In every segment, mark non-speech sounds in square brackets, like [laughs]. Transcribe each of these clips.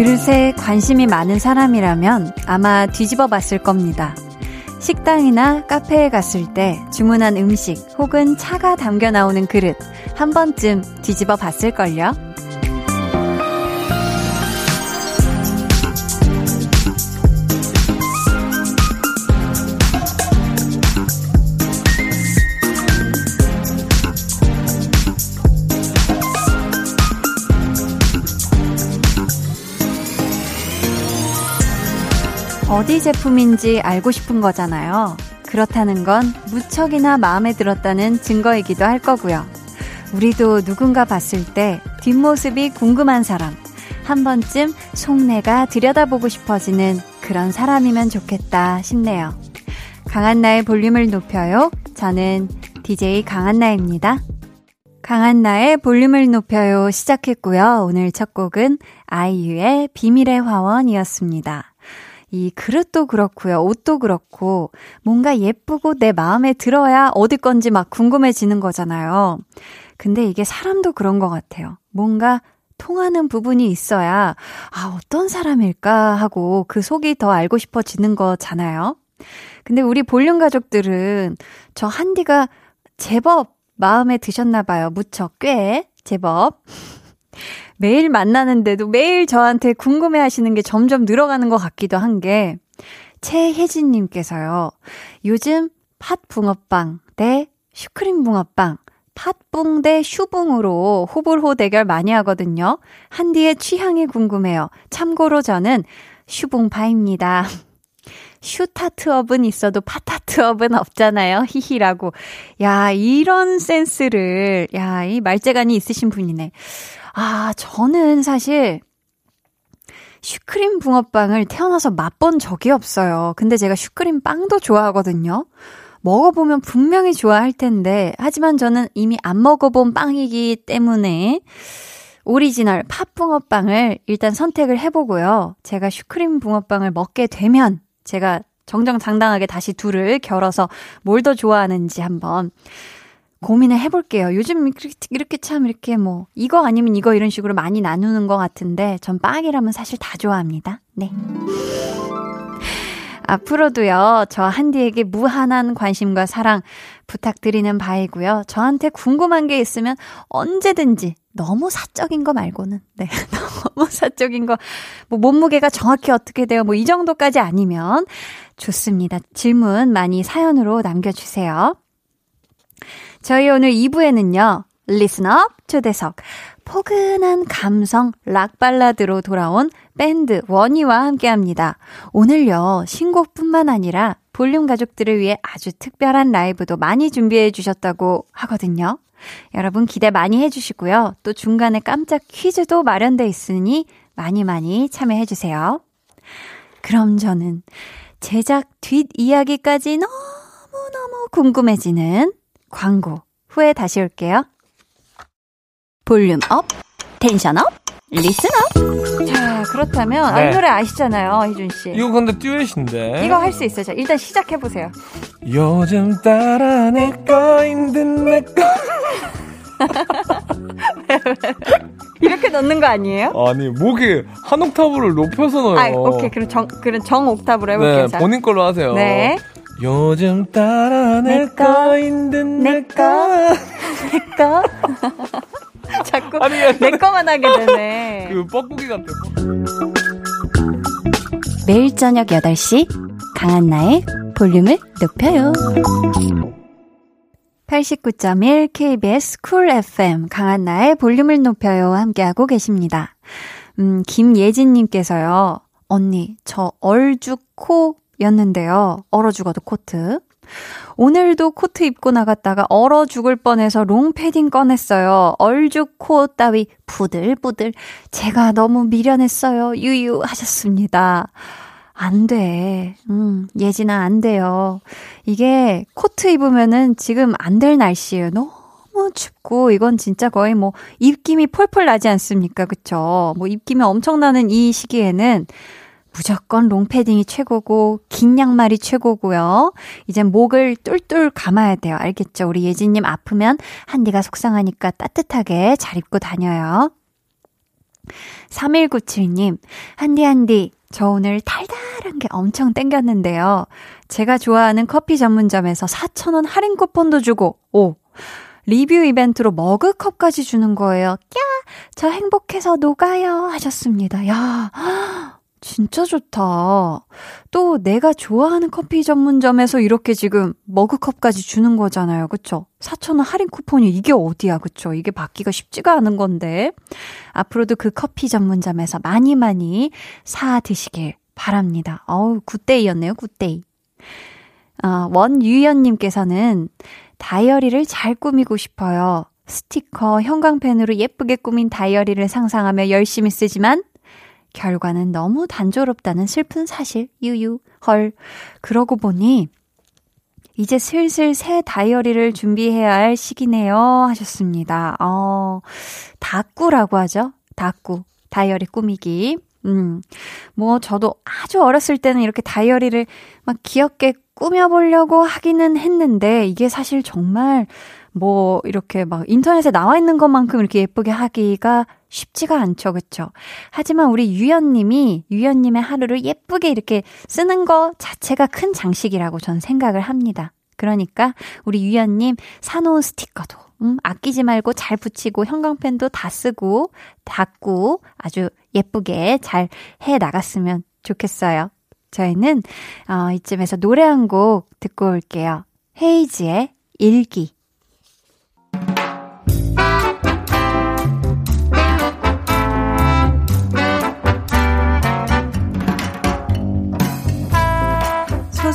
그릇에 관심이 많은 사람이라면 아마 뒤집어 봤을 겁니다. 식당이나 카페에 갔을 때 주문한 음식 혹은 차가 담겨 나오는 그릇 한 번쯤 뒤집어 봤을걸요? 어디 제품인지 알고 싶은 거잖아요. 그렇다는 건 무척이나 마음에 들었다는 증거이기도 할 거고요. 우리도 누군가 봤을 때 뒷모습이 궁금한 사람, 한 번쯤 속내가 들여다보고 싶어지는 그런 사람이면 좋겠다 싶네요. 강한나의 볼륨을 높여요. 저는 DJ 강한나입니다. 강한나의 볼륨을 높여요 시작했고요. 오늘 첫 곡은 아이유의 비밀의 화원이었습니다. 이 그릇도 그렇고요. 옷도 그렇고 뭔가 예쁘고 내 마음에 들어야 어디 건지 막 궁금해지는 거잖아요. 근데 이게 사람도 그런 것 같아요. 뭔가 통하는 부분이 있어야 아 어떤 사람일까 하고 그 속이 더 알고 싶어지는 거잖아요. 근데 우리 볼륨 가족들은 저 한디가 제법 마음에 드셨나 봐요. 무척 꽤 제법. 매일 만나는데도 매일 저한테 궁금해 하시는 게 점점 늘어가는 것 같기도 한 게, 최혜진님께서요, 요즘 팥 붕어빵 대 슈크림 붕어빵, 팥붕 대 슈붕으로 호불호 대결 많이 하거든요. 한디의 취향이 궁금해요. 참고로 저는 슈붕파입니다. 슈타트업은 있어도 파타트업은 없잖아요. 히히라고. 야, 이런 센스를, 야, 이 말재간이 있으신 분이네. 아, 저는 사실 슈크림 붕어빵을 태어나서 맛본 적이 없어요. 근데 제가 슈크림 빵도 좋아하거든요. 먹어보면 분명히 좋아할 텐데, 하지만 저는 이미 안 먹어본 빵이기 때문에, 오리지널 팥붕어빵을 일단 선택을 해보고요. 제가 슈크림 붕어빵을 먹게 되면, 제가 정정당당하게 다시 둘을 겨뤄서 뭘 더 좋아하는지 한번 고민을 해볼게요. 요즘 이렇게, 참 이렇게 뭐, 이거 아니면 이거 이런 식으로 많이 나누는 것 같은데, 전 빵이라면 사실 다 좋아합니다. 네. 앞으로도요, 저 한디에게 무한한 관심과 사랑 부탁드리는 바이고요. 저한테 궁금한 게 있으면 언제든지 너무 사적인 거 말고는, 네. [laughs] 너무 사적인 거, 뭐 몸무게가 정확히 어떻게 돼요? 뭐 이 정도까지 아니면 좋습니다. 질문 많이 사연으로 남겨주세요. 저희 오늘 2부에는요, Listen Up 초대석, 포근한 감성 락 발라드로 돌아온 밴드 원희와 함께 합니다. 오늘요, 신곡뿐만 아니라 볼륨 가족들을 위해 아주 특별한 라이브도 많이 준비해 주셨다고 하거든요. 여러분 기대 많이 해주시고요. 또 중간에 깜짝 퀴즈도 마련돼 있으니 많이 많이 참여해 주세요. 그럼 저는 제작 뒷이야기까지 너무너무 궁금해지는 광고 후에 다시 올게요. Volume up, tension up, listen up. 자, 그렇다면 네. 이 노래 아시잖아요, 희준 씨. 이거 근데 듀엣인데. 이거 할 수 있어요. 자, 일단 시작해 보세요. 요즘 따라 내 거인 듯 내 거. [laughs] 이렇게 넣는 거 아니에요? 아니, 목이 한 옥타브를 높여서 넣어요. 아, 오케이. 그럼 정, 그럼 정 옥타브로 해볼게요. 네, 본인 걸로 하세요. 네. 요즘 따라 내 거인 듯내 거. 내 거. [laughs] [laughs] 자꾸 아니, 내 거만 하게 되네. [laughs] 그 뻐꾸기 같아. 매일 저녁 8시 강한나의 볼륨을 높여요. 89.1 KBS Cool FM 강한나의 볼륨을 높여요 함께하고 계십니다. 음, 김예진님께서요. 언니, 저 얼죽코였는데요. 얼어 죽어도 코트. 오늘도 코트 입고 나갔다가 얼어 죽을 뻔해서 롱패딩 꺼냈어요. 얼죽코 따위 부들부들. 제가 너무 미련했어요. 유유 하셨습니다. 안 돼. 음, 예진아, 안 돼요. 이게 코트 입으면은 지금 안 될 날씨예요. 너무 춥고, 이건 진짜 거의 뭐, 입김이 펄펄 나지 않습니까? 그쵸? 뭐, 입김이 엄청나는 이 시기에는 무조건 롱패딩이 최고고, 긴 양말이 최고고요. 이제 목을 뚫뚫 감아야 돼요. 알겠죠? 우리 예진님 아프면 한디가 속상하니까 따뜻하게 잘 입고 다녀요. 3197님, 한디, 한디, 저 오늘 달달한 게 엄청 땡겼는데요. 제가 좋아하는 커피 전문점에서 4,000원 할인 쿠폰도 주고, 오, 리뷰 이벤트로 머그컵까지 주는 거예요. 꺄! 저 행복해서 녹아요. 하셨습니다. 야, 진짜 좋다. 또 내가 좋아하는 커피 전문점에서 이렇게 지금 머그컵까지 주는 거잖아요. 그쵸? 4,000원 할인 쿠폰이 이게 어디야. 그쵸? 이게 받기가 쉽지가 않은 건데. 앞으로도 그 커피 전문점에서 많이 많이 사 드시길 바랍니다. 어우, good day였네요. Good day. 어, 원유연님께서는 다이어리를 잘 꾸미고 싶어요. 스티커, 형광펜으로 예쁘게 꾸민 다이어리를 상상하며 열심히 쓰지만 결과는 너무 단조롭다는 슬픈 사실. 유유. 헐. 그러고 보니 이제 슬슬 새 다이어리를 준비해야 할 시기네요. 하셨습니다. 어, 다꾸라고 하죠. 다꾸. 다이어리 꾸미기. 음, 뭐, 저도 아주 어렸을 때는 이렇게 다이어리를 막 귀엽게 꾸며보려고 하기는 했는데, 이게 사실 정말 뭐, 이렇게 막 인터넷에 나와 있는 것만큼 이렇게 예쁘게 하기가 쉽지가 않죠. 그쵸? 하지만 우리 유연님이, 유연님의 하루를 예쁘게 이렇게 쓰는 거 자체가 큰 장식이라고 전 생각을 합니다. 그러니까 우리 유연님 사놓은 스티커도 음, 아끼지 말고 잘 붙이고 형광펜도 다 쓰고 닦고 아주 예쁘게 잘 해 나갔으면 좋겠어요. 저희는 어, 이쯤에서 노래 한 곡 듣고 올게요. 헤이지의 일기.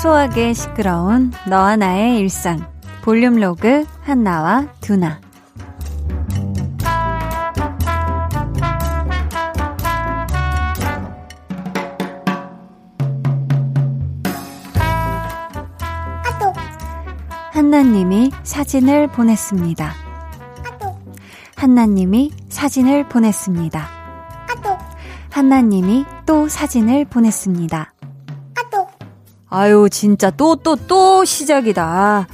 소소하게 시끄러운 너와 나의 일상. 볼륨 로그 한나와 두나. 한나님이 사진을 보냈습니다. 한나님이 사진을 보냈습니다. 한나님이 또 사진을 보냈습니다. 아유, 진짜 또, 또, 또 시작이다.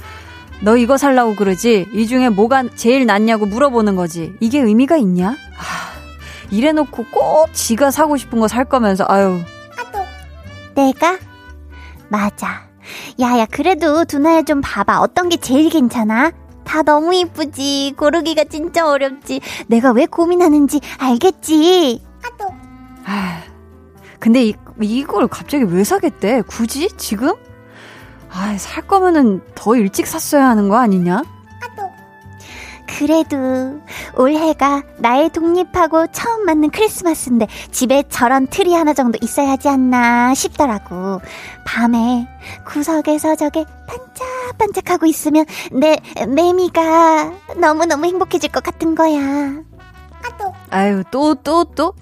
너 이거 살라고 그러지? 이 중에 뭐가 제일 낫냐고 물어보는 거지. 이게 의미가 있냐? 아, 이래놓고 꼭 지가 사고 싶은 거 살 거면서, 아유. 내가? 맞아. 야야, 그래도 두나야 좀 봐봐. 어떤 게 제일 괜찮아? 다 너무 이쁘지. 고르기가 진짜 어렵지. 내가 왜 고민하는지 알겠지? 아, 근데 이, 이걸 갑자기 왜 사겠대? 굳이? 지금? 아, 살 거면은 더 일찍 샀어야 하는 거 아니냐? 그래도 올해가 나의 독립하고 처음 맞는 크리스마스인데 집에 저런 트리 하나 정도 있어야 하지 않나 싶더라고. 밤에 구석에서 저게 반짝반짝하고 있으면 내 마음이 너무너무 행복해질 것 같은 거야. 아유, 또, 또, 또?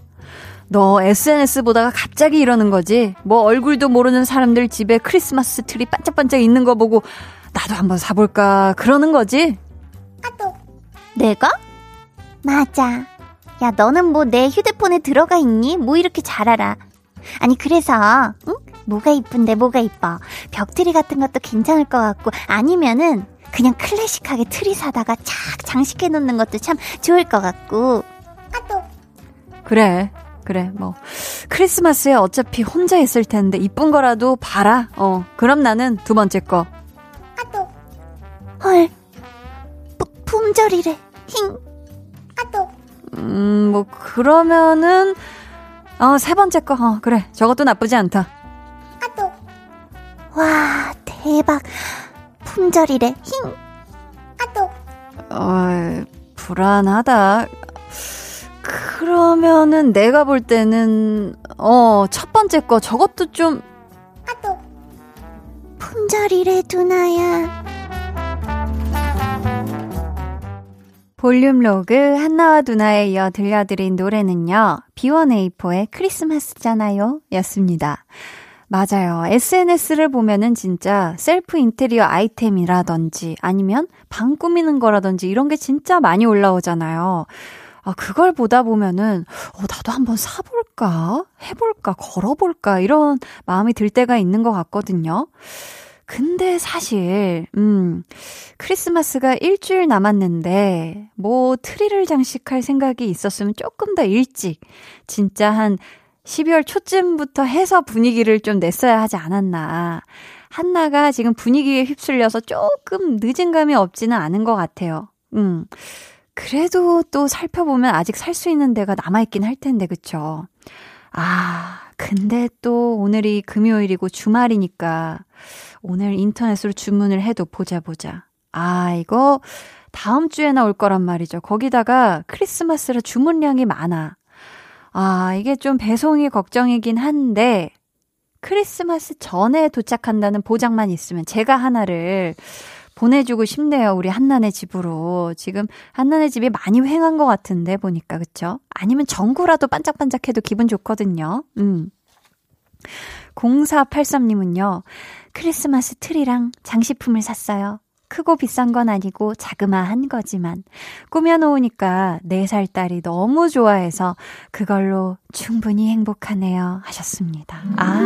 너 SNS 보다가 갑자기 이러는 거지. 뭐 얼굴도 모르는 사람들 집에 크리스마스 트리 반짝반짝 있는 거 보고 나도 한번 사볼까 그러는 거지. 내가? 맞아. 야, 너는 뭐 내 휴대폰에 들어가 있니? 뭐 이렇게 잘 알아. 아니, 그래서, 응? 뭐가 이쁜데, 뭐가 이뻐. 벽트리 같은 것도 괜찮을 것 같고, 아니면은, 그냥 클래식하게 트리 사다가 착 장식해 놓는 것도 참 좋을 것 같고. 그래. 그래, 뭐. 크리스마스에 어차피 혼자 있을 텐데, 이쁜 거라도 봐라. 어, 그럼 나는 두 번째 거. 아 또. 헐. 부, 품절이래. 힝. 아 또. 음, 뭐, 그러면은, 어, 세 번째 거. 어, 그래. 저것도 나쁘지 않다. 아또. 와, 대박. 품절이래. 힝. 아또. 어, 불안하다. 그러면은 내가 볼 때는 어, 첫 번째 거 저것도 좀 아또 품절이래 두나야. 볼륨 로그 한나와 두나에 이어 들려드린 노래는요. B1A4의 크리스마스잖아요. 였습니다. 맞아요. SNS를 보면은 진짜 셀프 인테리어 아이템이라든지 아니면 방 꾸미는 거라든지 이런 게 진짜 많이 올라오잖아요. 아, 그걸 보다 보면은, 어, 나도 한번 사볼까? 해볼까? 걸어볼까? 이런 마음이 들 때가 있는 것 같거든요. 근데 사실, 음, 크리스마스가 일주일 남았는데, 뭐, 트리를 장식할 생각이 있었으면 조금 더 일찍, 진짜 한 12월 초쯤부터 해서 분위기를 좀 냈어야 하지 않았나. 한나가 지금 분위기에 휩쓸려서 조금 늦은 감이 없지는 않은 것 같아요. 음. 그래도 또 살펴보면 아직 살 수 있는 데가 남아있긴 할 텐데, 그쵸? 아, 근데 또 오늘이 금요일이고 주말이니까 오늘 인터넷으로 주문을 해도 보자 보자. 아, 이거 다음 주에 나 올 거란 말이죠. 거기다가 크리스마스라 주문량이 많아. 아, 이게 좀 배송이 걱정이긴 한데, 크리스마스 전에 도착한다는 보장만 있으면 제가 하나를 보내주고 싶네요. 우리 한나네 집으로. 지금 한나네 집이 많이 횡한 것 같은데, 보니까, 그쵸? 아니면 전구라도 반짝반짝해도 기분 좋거든요. 음. 0483님은요, 크리스마스 트리랑 장식품을 샀어요. 크고 비싼 건 아니고 자그마한 거지만 꾸며놓으니까 4살 딸이 너무 좋아해서 그걸로 충분히 행복하네요 하셨습니다. 아,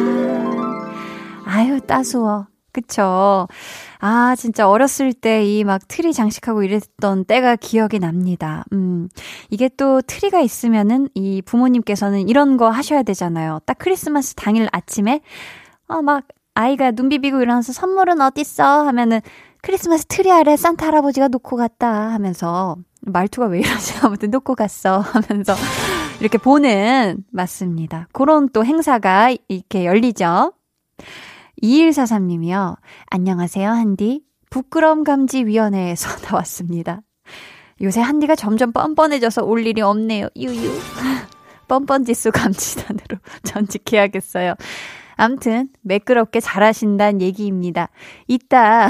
아유 따스워. 그쵸. 아, 진짜 어렸을 때 이 막 트리 장식하고 이랬던 때가 기억이 납니다. 음, 이게 또 트리가 있으면은 이 부모님께서는 이런 거 하셔야 되잖아요. 딱 크리스마스 당일 아침에, 어, 막 아이가 눈 비비고 일어나서 선물은 어딨어? 하면은 크리스마스 트리 아래 산타 할아버지가 놓고 갔다 하면서 말투가 왜 이러지? [laughs] 아무튼 놓고 갔어 하면서 이렇게 보는 맞습니다. 그런 또 행사가 이렇게 열리죠. 2143님이요. 안녕하세요, 한디. 부끄럼 감지 위원회에서 [laughs] 나왔습니다. 요새 한디가 점점 뻔뻔해져서 올 일이 없네요. 유유. [laughs] 뻔뻔 지수 감지단으로 [laughs] 전직해야겠어요. 암튼 매끄럽게 잘하신다는 얘기입니다. 이따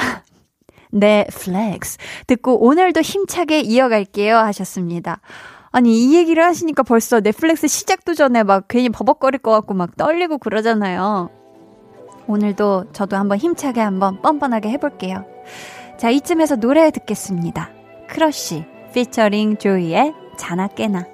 네, flex. 듣고 오늘도 힘차게 이어갈게요 하셨습니다. 아니, 이 얘기를 하시니까 벌써 넷플릭스 시작도 전에 막 괜히 버벅거릴 것 같고 막 떨리고 그러잖아요. 오늘도 저도 한번 힘차게 한번 뻔뻔하게 해볼게요. 자, 이쯤에서 노래 듣겠습니다. 크러쉬, 피처링 조이의 자나 깨나.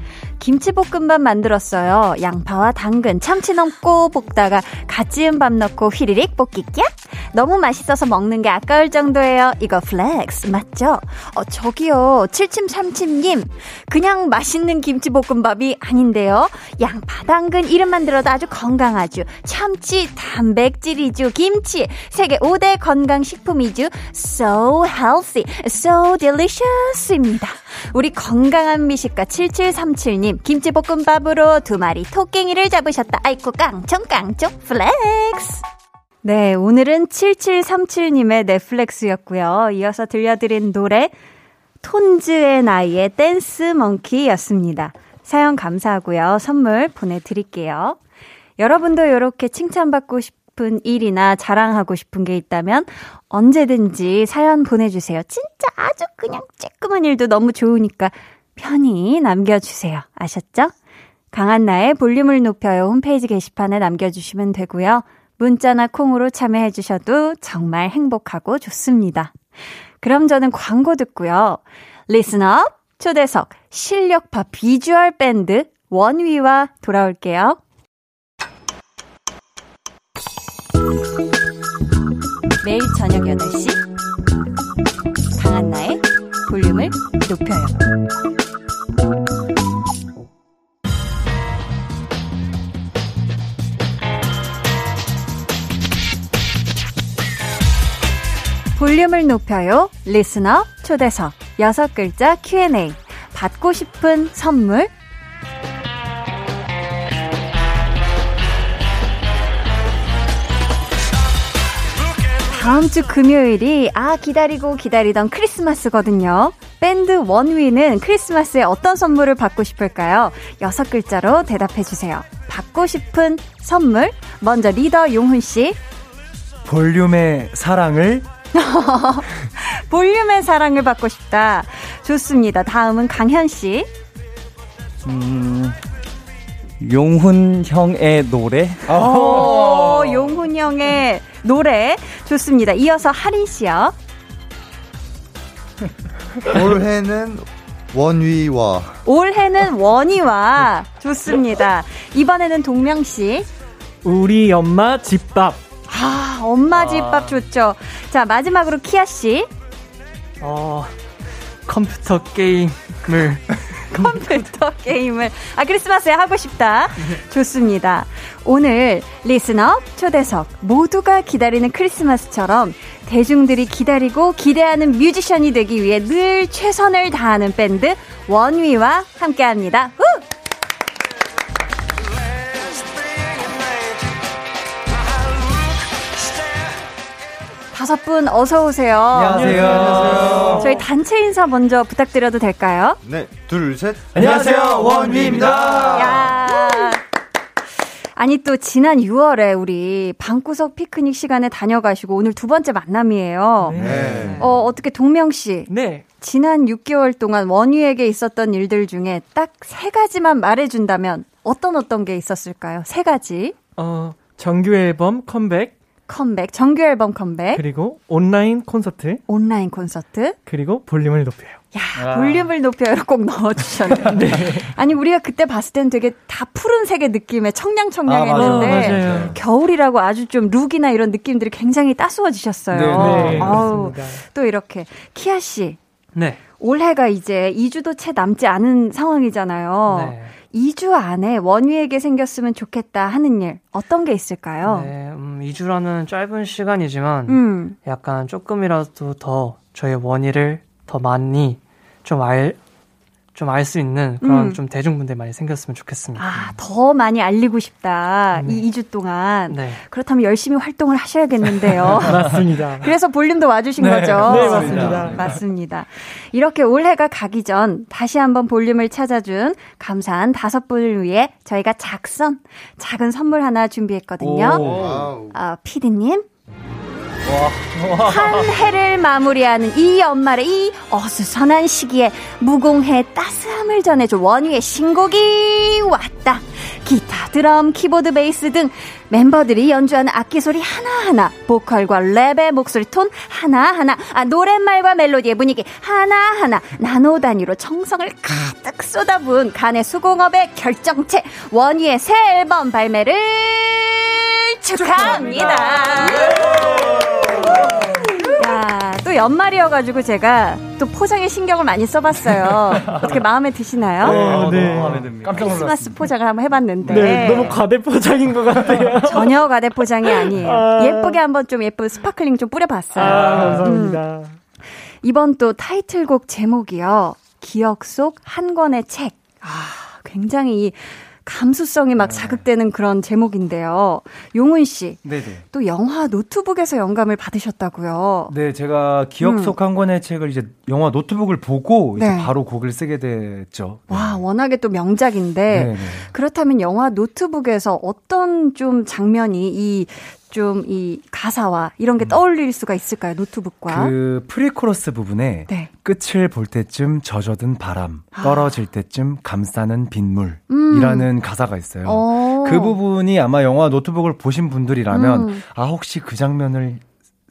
김치볶음밥 만들었어요. 양파와 당근, 참치 넣고 볶다가 갓 지은 밥 넣고 휘리릭 볶기 꺅! 너무 맛있어서 먹는 게 아까울 정도예요. 이거 flex 맞죠? 어, 저기요. 7737님. 그냥 맛있는 김치볶음밥이 아닌데요. 양파, 당근 이름만 들어도 아주 건강하죠. 참치, 단백질이죠. 김치. 세계 5대 건강식품이죠. So healthy, so delicious입니다. 우리 건강한 미식가 7737님, 김치볶음밥으로 두 마리 토깽이를 잡으셨다. 아이쿠, 깡총, 깡총, flex! 네, 오늘은 7737님의 네 flex였고요. 이어서 들려드린 노래, Tones and I의 Dance Monkey였습니다. 사연 감사하고요. 선물 보내드릴게요. 여러분도 이렇게 칭찬받고 싶은 일이나 자랑하고 싶은 게 있다면 언제든지 사연 보내주세요. 진짜 아주 그냥 쬐끄만 일도 너무 좋으니까 편히 남겨주세요. 아셨죠? 강한나의 볼륨을 높여요 홈페이지 게시판에 남겨주시면 되고요. 문자나 콩으로 참여해 주셔도 정말 행복하고 좋습니다. 그럼 저는 광고 듣고요. 리스너 초대석 실력파 비주얼 밴드 원위와 돌아올게요. 매일 저녁 8시 강한나의 볼륨을 높여요. 볼륨을 높여요. 리스너 초대석 여섯 글자 Q&A 받고 싶은 선물 다음 주 금요일이 아 기다리고 기다리던 크리스마스거든요. 밴드 원위는 크리스마스에 어떤 선물을 받고 싶을까요? 여섯 글자로 대답해 주세요. 받고 싶은 선물 먼저 리더 용훈 씨. 볼륨의 사랑을 [laughs] 볼륨의 사랑을 받고 싶다. 좋습니다. 다음은 강현 씨. 음, 용훈 형의 노래? 오, 용훈 형의 노래. 좋습니다. 이어서 하린 씨요. [laughs] 올해는 원위와 올해는 원희와 좋습니다. 이번에는 동명 씨. 우리 엄마 집밥. 아, 엄마 집밥 좋죠. 자, 마지막으로 키아 씨. 어, 컴퓨터 게임을. [laughs] [laughs] 컴퓨터 게임을 아 크리스마스에 하고 싶다. 좋습니다. 오늘 리스너 초대석 모두가 기다리는 크리스마스처럼 대중들이 기다리고 기대하는 뮤지션이 되기 위해 늘 최선을 다하는 밴드 원위와 함께합니다. 후! 다섯 분 어서 오세요. 안녕하세요. 저희 단체 인사 먼저 부탁드려도 될까요? 네, 둘, 셋. 안녕하세요. 원위입니다. 야. 아니 또 지난 6월에 우리 방구석 피크닉 시간에 다녀가시고 오늘 두 번째 만남이에요. 네. 어 어떻게 동명 씨 네. 지난 6개월 동안 원위에게 있었던 일들 중에 딱 세 가지만 말해준다면 어떤 어떤 게 있었을까요? 세 가지 어, 정규 앨범 컴백, 컴백 정규 앨범 컴백 그리고 온라인 콘서트, 온라인 콘서트 그리고 볼륨을 높여요. 야 볼륨을 높여요를 꼭 넣어주셨는데 [laughs] 아니 우리가 그때 봤을 땐 되게 다 푸른색의 느낌의 청량청량 했는데 아, 맞아요. 겨울이라고 아주 좀 룩이나 이런 느낌들이 굉장히 따스워지셨어요. 네, 아우, 그렇습니다. 또 이렇게 키아 씨 네. 올해가 이제 2주도 채 남지 않은 상황이잖아요. 네. 2주 안에 원희에게 생겼으면 좋겠다 하는 일 어떤 게 있을까요? 네, 음, 2주라는 짧은 시간이지만 음. 약간 조금이라도 더 저의 원의를 더 많이 좀 알, 좀 알 수 있는 그런 음. 좀 대중분들 많이 생겼으면 좋겠습니다. 아, 더 많이 알리고 싶다. 네. 이 2주 동안. 네. 그렇다면 열심히 활동을 하셔야겠는데요. [laughs] 맞습니다. [laughs] 그래서 볼륨도 와주신 네, 거죠? 네, 맞습니다. 맞습니다. 이렇게 올해가 가기 전 다시 한번 볼륨을 찾아준 감사한 다섯 분을 위해 저희가 작선, 작은 선물 하나 준비했거든요. Wow. 아, 피디님. 한 해를 마무리하는 이 연말의 이 어수선한 시기에 무공해 따스함을 전해줄 원유의 신곡이 왔다. 기타, 드럼, 키보드, 베이스 등 멤버들이 연주하는 악기 소리 하나하나, 보컬과 랩의 목소리 톤 하나하나, 아, 노랫말과 멜로디의 분위기 하나하나, 나노 단위로 정성을 가득 쏟아부은 간의 수공업의 결정체, 원유의 새 앨범 발매를 축하합니다. 야, 또 연말이어가지고 제가 또 포장에 신경을 많이 써봤어요. 어떻게 마음에 드시나요? 어, 네. 너무 마음에 듭니다. 깜짝 놀랐어요. 크리스마스 포장을 한번 해봤는데. 네, 너무 과대 포장인 것 같아요. [laughs] 전혀 과대 포장이 아니에요. 아. 예쁘게 한번 좀 예쁜 sparkling 좀 뿌려봤어요. 아, 감사합니다. 음. 이번 또 타이틀곡 제목이요. 기억 속 한 권의 책. 아, 굉장히 이 감수성이 막 자극되는 그런 제목인데요. 용훈 씨, 네네. 또 영화 노트북에서 영감을 받으셨다고요. 네, 제가 기억 음. 속 한 권의 책을 이제 영화 노트북을 보고 이제 네. 바로 곡을 쓰게 됐죠. 와, 워낙에 또 명작인데 네, 네. 그렇다면 영화 노트북에서 어떤 좀 장면이 이 좀 이 가사와 이런 게 떠올릴 수가 있을까요? 노트북과. 음. 그 pre-chorus 부분에 네. 끝을 볼 때쯤 젖어든 바람, 떨어질 때쯤 감싸는 빗물 음. 이라는 가사가 있어요. 어. 그 부분이 아마 영화 노트북을 보신 분들이라면 음. 아 혹시 그 장면을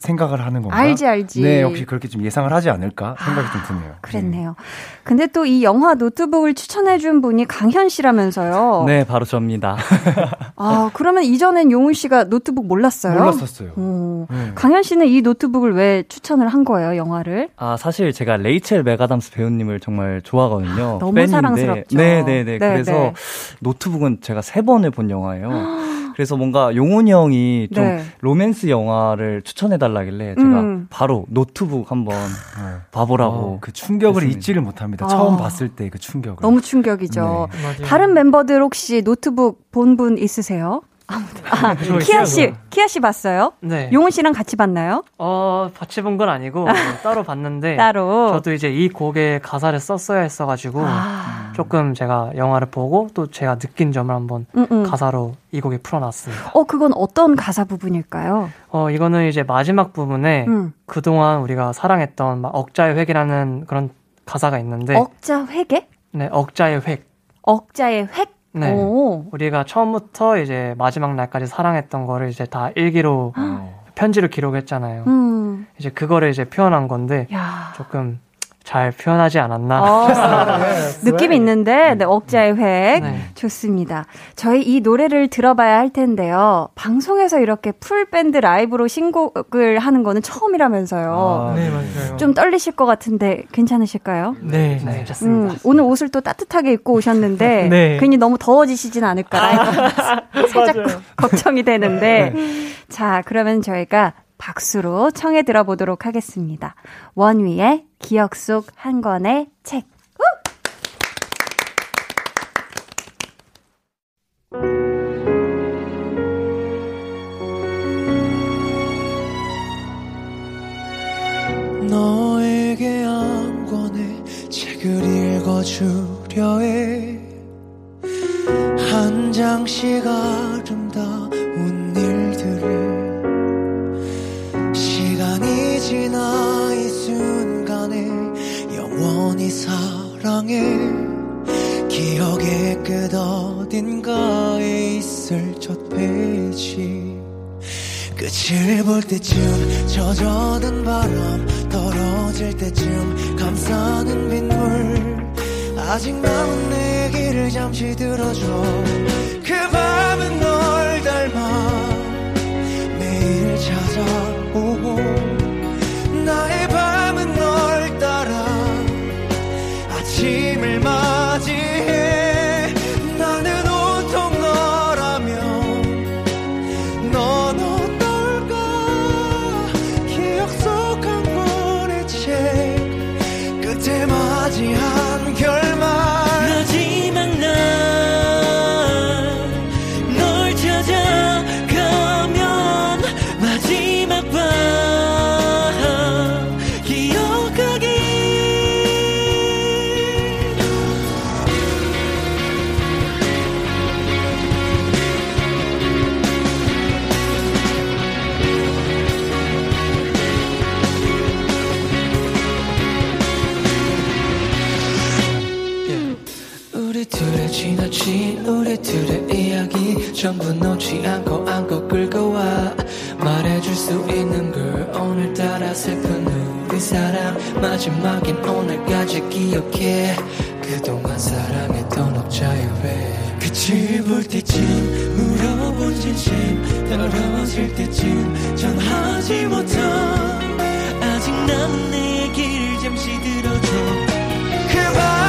생각을 하는 건가? 알지, 알지. 네, 혹시 그렇게 좀 예상을 하지 않을까 생각이 아, 좀 드네요. 그랬네요. 근데 또 이 영화 노트북을 추천해 준 분이 강현 씨라면서요. 네, 바로 접니다. 아, 그러면 이전엔 용훈 씨가 노트북 몰랐어요? 몰랐었어요. 오. 네. 강현 씨는 이 노트북을 왜 추천을 한 거예요, 영화를? 아, 사실 제가 레이첼 맥아담스 배우님을 정말 좋아하거든요. 너무 팬인데. 사랑스럽죠. 네 네네. 네, 그래서 네. 노트북은 제가 세 번을 본 영화예요. [gasps] 그래서 뭔가 용훈이 형이 좀 네. 로맨스 영화를 추천해달라길래 제가 음. 바로 노트북 한번 봐보라고. 어, 그 충격을 했습니다. 잊지를 못합니다. 아. 처음 봤을 때 그 충격을. 너무 충격이죠. 네. 다른 멤버들 혹시 노트북 본 분 있으세요? 아무도. 아, 저 키아 씨. 키아 씨 봤어요? 네. 용훈 씨랑 같이 봤나요? 어, 같이 본 건 아니고 뭐 따로 봤는데 따로. 저도 이제 이 곡의 가사를 썼어야 했어가지고 아. 조금 제가 영화를 보고 또 제가 느낀 점을 한번 음, 음. 가사로 이 곡에 풀어놨습니다. 어, 그건 어떤 가사 부분일까요? 어, 이거는 이제 마지막 부분에 음. 그동안 우리가 사랑했던 막 억자의 획이라는 그런 가사가 있는데 억자 회계? 네, 억자의 획. 억자의 획? 네. 오. 우리가 처음부터 이제 마지막 날까지 사랑했던 거를 이제 다 일기로 편지로 기록했잖아요. 음. 이제 그거를 이제 표현한 건데 야. 조금 잘 표현하지 않았나. [laughs] 어, 느낌이 있는데, 네, 억자의 획. 네. 좋습니다. 저희 이 노래를 들어봐야 할 텐데요. 방송에서 이렇게 풀밴드 라이브로 신곡을 하는 거는 처음이라면서요. 아, 네, 맞아요. 좀 떨리실 것 같은데 괜찮으실까요? 네, 네, 괜찮습니다. 음, 오늘 옷을 또 따뜻하게 입고 오셨는데 [laughs] 네. 괜히 너무 더워지시진 않을까 [laughs] 살짝 거- 걱정이 되는데 자 그러면 저희가 박수로 청해 들어보도록 하겠습니다. 원위의 기억 속 한 권의 책. 너에게 한 권의 책을 읽어주려 해. 한 장씩 아름다운 어딘가에 있을 첫 페이지 끝을 볼 때쯤 젖어든 바람 떨어질 때쯤 감싸는 빗물. 아직 남은 내 길을 잠시 들어줘. 그 밤은 널 닮아 매일 찾아오고 나의 밤은 널 따라 아침을 맞 전부 놓지 않고 안고 끌고 와 말해줄 수 있는 걸 오늘따라 슬픈 우리 사랑. 마지막인 오늘까지 기억해. 그동안 사랑했던 억자의 왜 끝을 볼 때쯤 물어본 진심 떨어질 때쯤 전하지 못한. 아직 남은 내 얘기를 잠시 들어줘. 그밤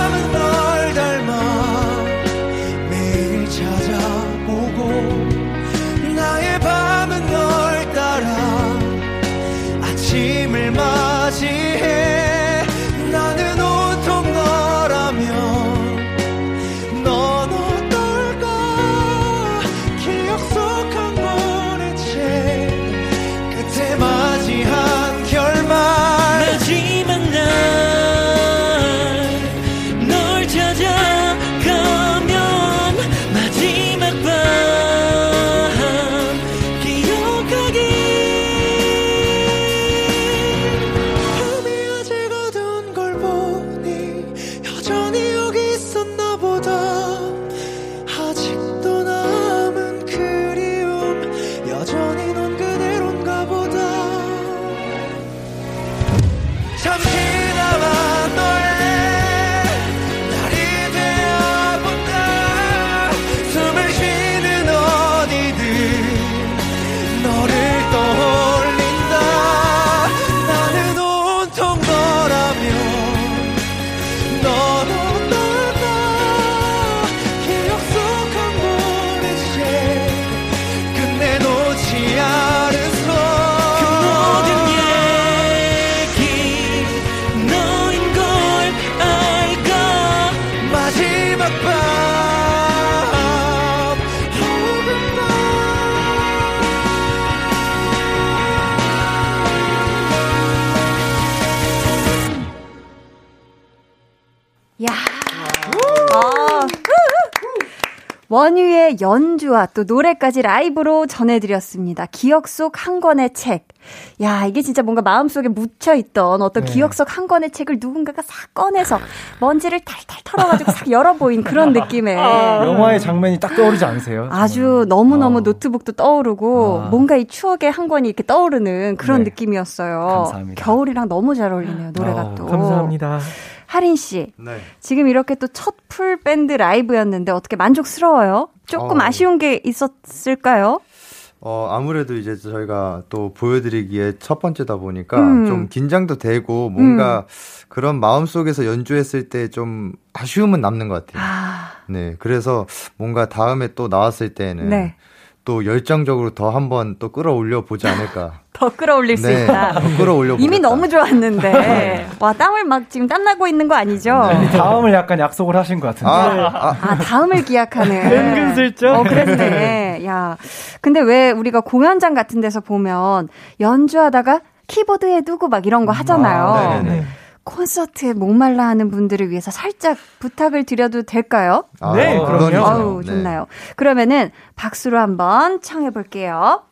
연주와 또 노래까지 라이브로 전해드렸습니다. 기억 속 한 권의 책. 야, 이게 진짜 뭔가 마음속에 묻혀있던 어떤 네. 기억 속 한 권의 책을 누군가가 싹 꺼내서 먼지를 탈탈 털어가지고 싹 열어보인 그런 느낌의. 영화의 장면이 딱 떠오르지 않으세요? 아주 너무너무 어. 노트북도 떠오르고 아. 뭔가 이 추억의 한 권이 이렇게 떠오르는 그런 네. 느낌이었어요. 감사합니다. 겨울이랑 너무 잘 어울리네요, 노래가 어, 또. 감사합니다. 하린 씨, 네. 지금 이렇게 또 첫 full 밴드 라이브였는데 어떻게 만족스러워요? 조금 어. 아쉬운 게 있었을까요? 어, 아무래도 이제 저희가 또 보여드리기에 첫 번째다 보니까 음. 좀 긴장도 되고 뭔가 그런 마음 속에서 연주했을 때 좀 아쉬움은 남는 것 같아요. 아, 네. 그래서 뭔가 다음에 또 나왔을 때는 네. 또 열정적으로 더 한번 또 끌어올려 보지 않을까. [laughs] 더 끌어올릴 수 네. 있다. 더 끌어올려 이미. 너무 좋았는데. [laughs] 와, 땀을 막 지금 땀 나고 있는 거 아니죠? 다음을 약간 약속을 하신 것 같은데. 아, 아, 아, 다음을 기약하는. [laughs] 은근슬쩍. 어, 그랬네. 야. 근데 왜 우리가 공연장 같은 데서 보면 연주하다가 키보드에 두고 막 이런 거 하잖아요. 아, 네네네. 콘서트에 목말라 하는 분들을 위해서 살짝 부탁을 드려도 될까요? 아, 네, 물론이죠. 그럼요. 아우, 네. 좋나요. 그러면은 박수로 한번 청해 볼게요.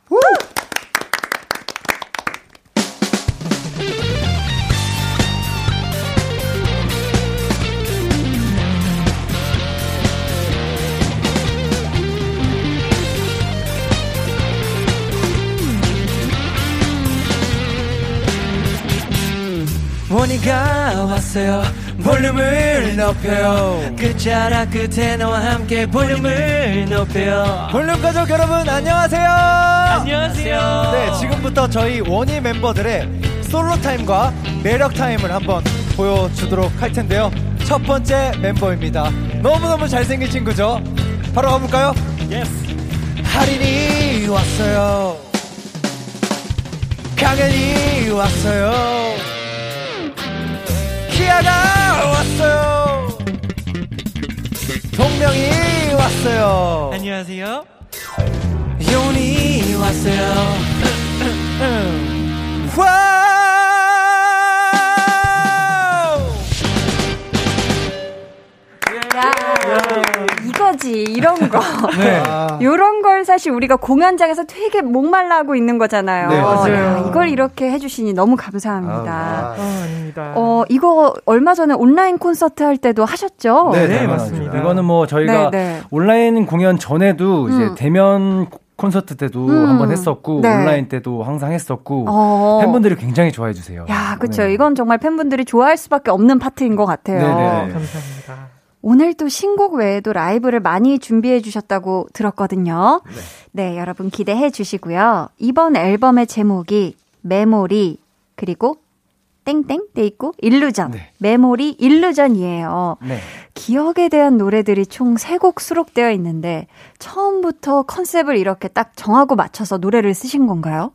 원위가 왔어요 볼륨을 높여요 끝자락 끝에 너와 함께 볼륨을 높여요 볼륨 가족 여러분 안녕하세요. 안녕하세요 네, 지금부터 저희 원위 멤버들의 솔로 타임과 매력 타임을 한번 보여주도록 할 텐데요. 첫 번째 멤버입니다. 너무너무 잘생긴 친구죠? 바로 가볼까요? Yes. 하린이 왔어요. 강현이 왔어요. 키아가 왔어요. 동명이 왔어요. 안녕하세요 용훈이 왔어요 wow! 야, 이거지, 이런 거. [laughs] 네. [laughs] 요런 걸 사실 우리가 공연장에서 되게 목말라 하고 있는 거잖아요. 네, 맞아요. 야, 이걸 이렇게 해주시니 너무 감사합니다. 아, 아, 아닙니다. 어, 이거 얼마 전에 온라인 콘서트 할 때도 하셨죠? 네, 네. 맞습니다. 이거는 뭐 저희가 네, 네. 온라인 공연 전에도 음. 이제 대면 콘서트 때도 음. 한번 했었고 네. 온라인 때도 항상 했었고 어. 팬분들이 굉장히 좋아해 주세요. 야, 그쵸. 네. 이건 정말 팬분들이 좋아할 수밖에 없는 파트인 것 같아요. 네네. 감사합니다. 오늘 또 신곡 외에도 라이브를 많이 준비해 주셨다고 들었거든요. 네. 여러분 기대해 주시고요. 이번 앨범의 제목이 메모리 그리고 땡땡 돼 있고 일루전. 네. 메모리 일루전이에요. 네. 기억에 대한 노래들이 총세곡 수록되어 있는데 처음부터 컨셉을 이렇게 딱 정하고 맞춰서 노래를 쓰신 건가요?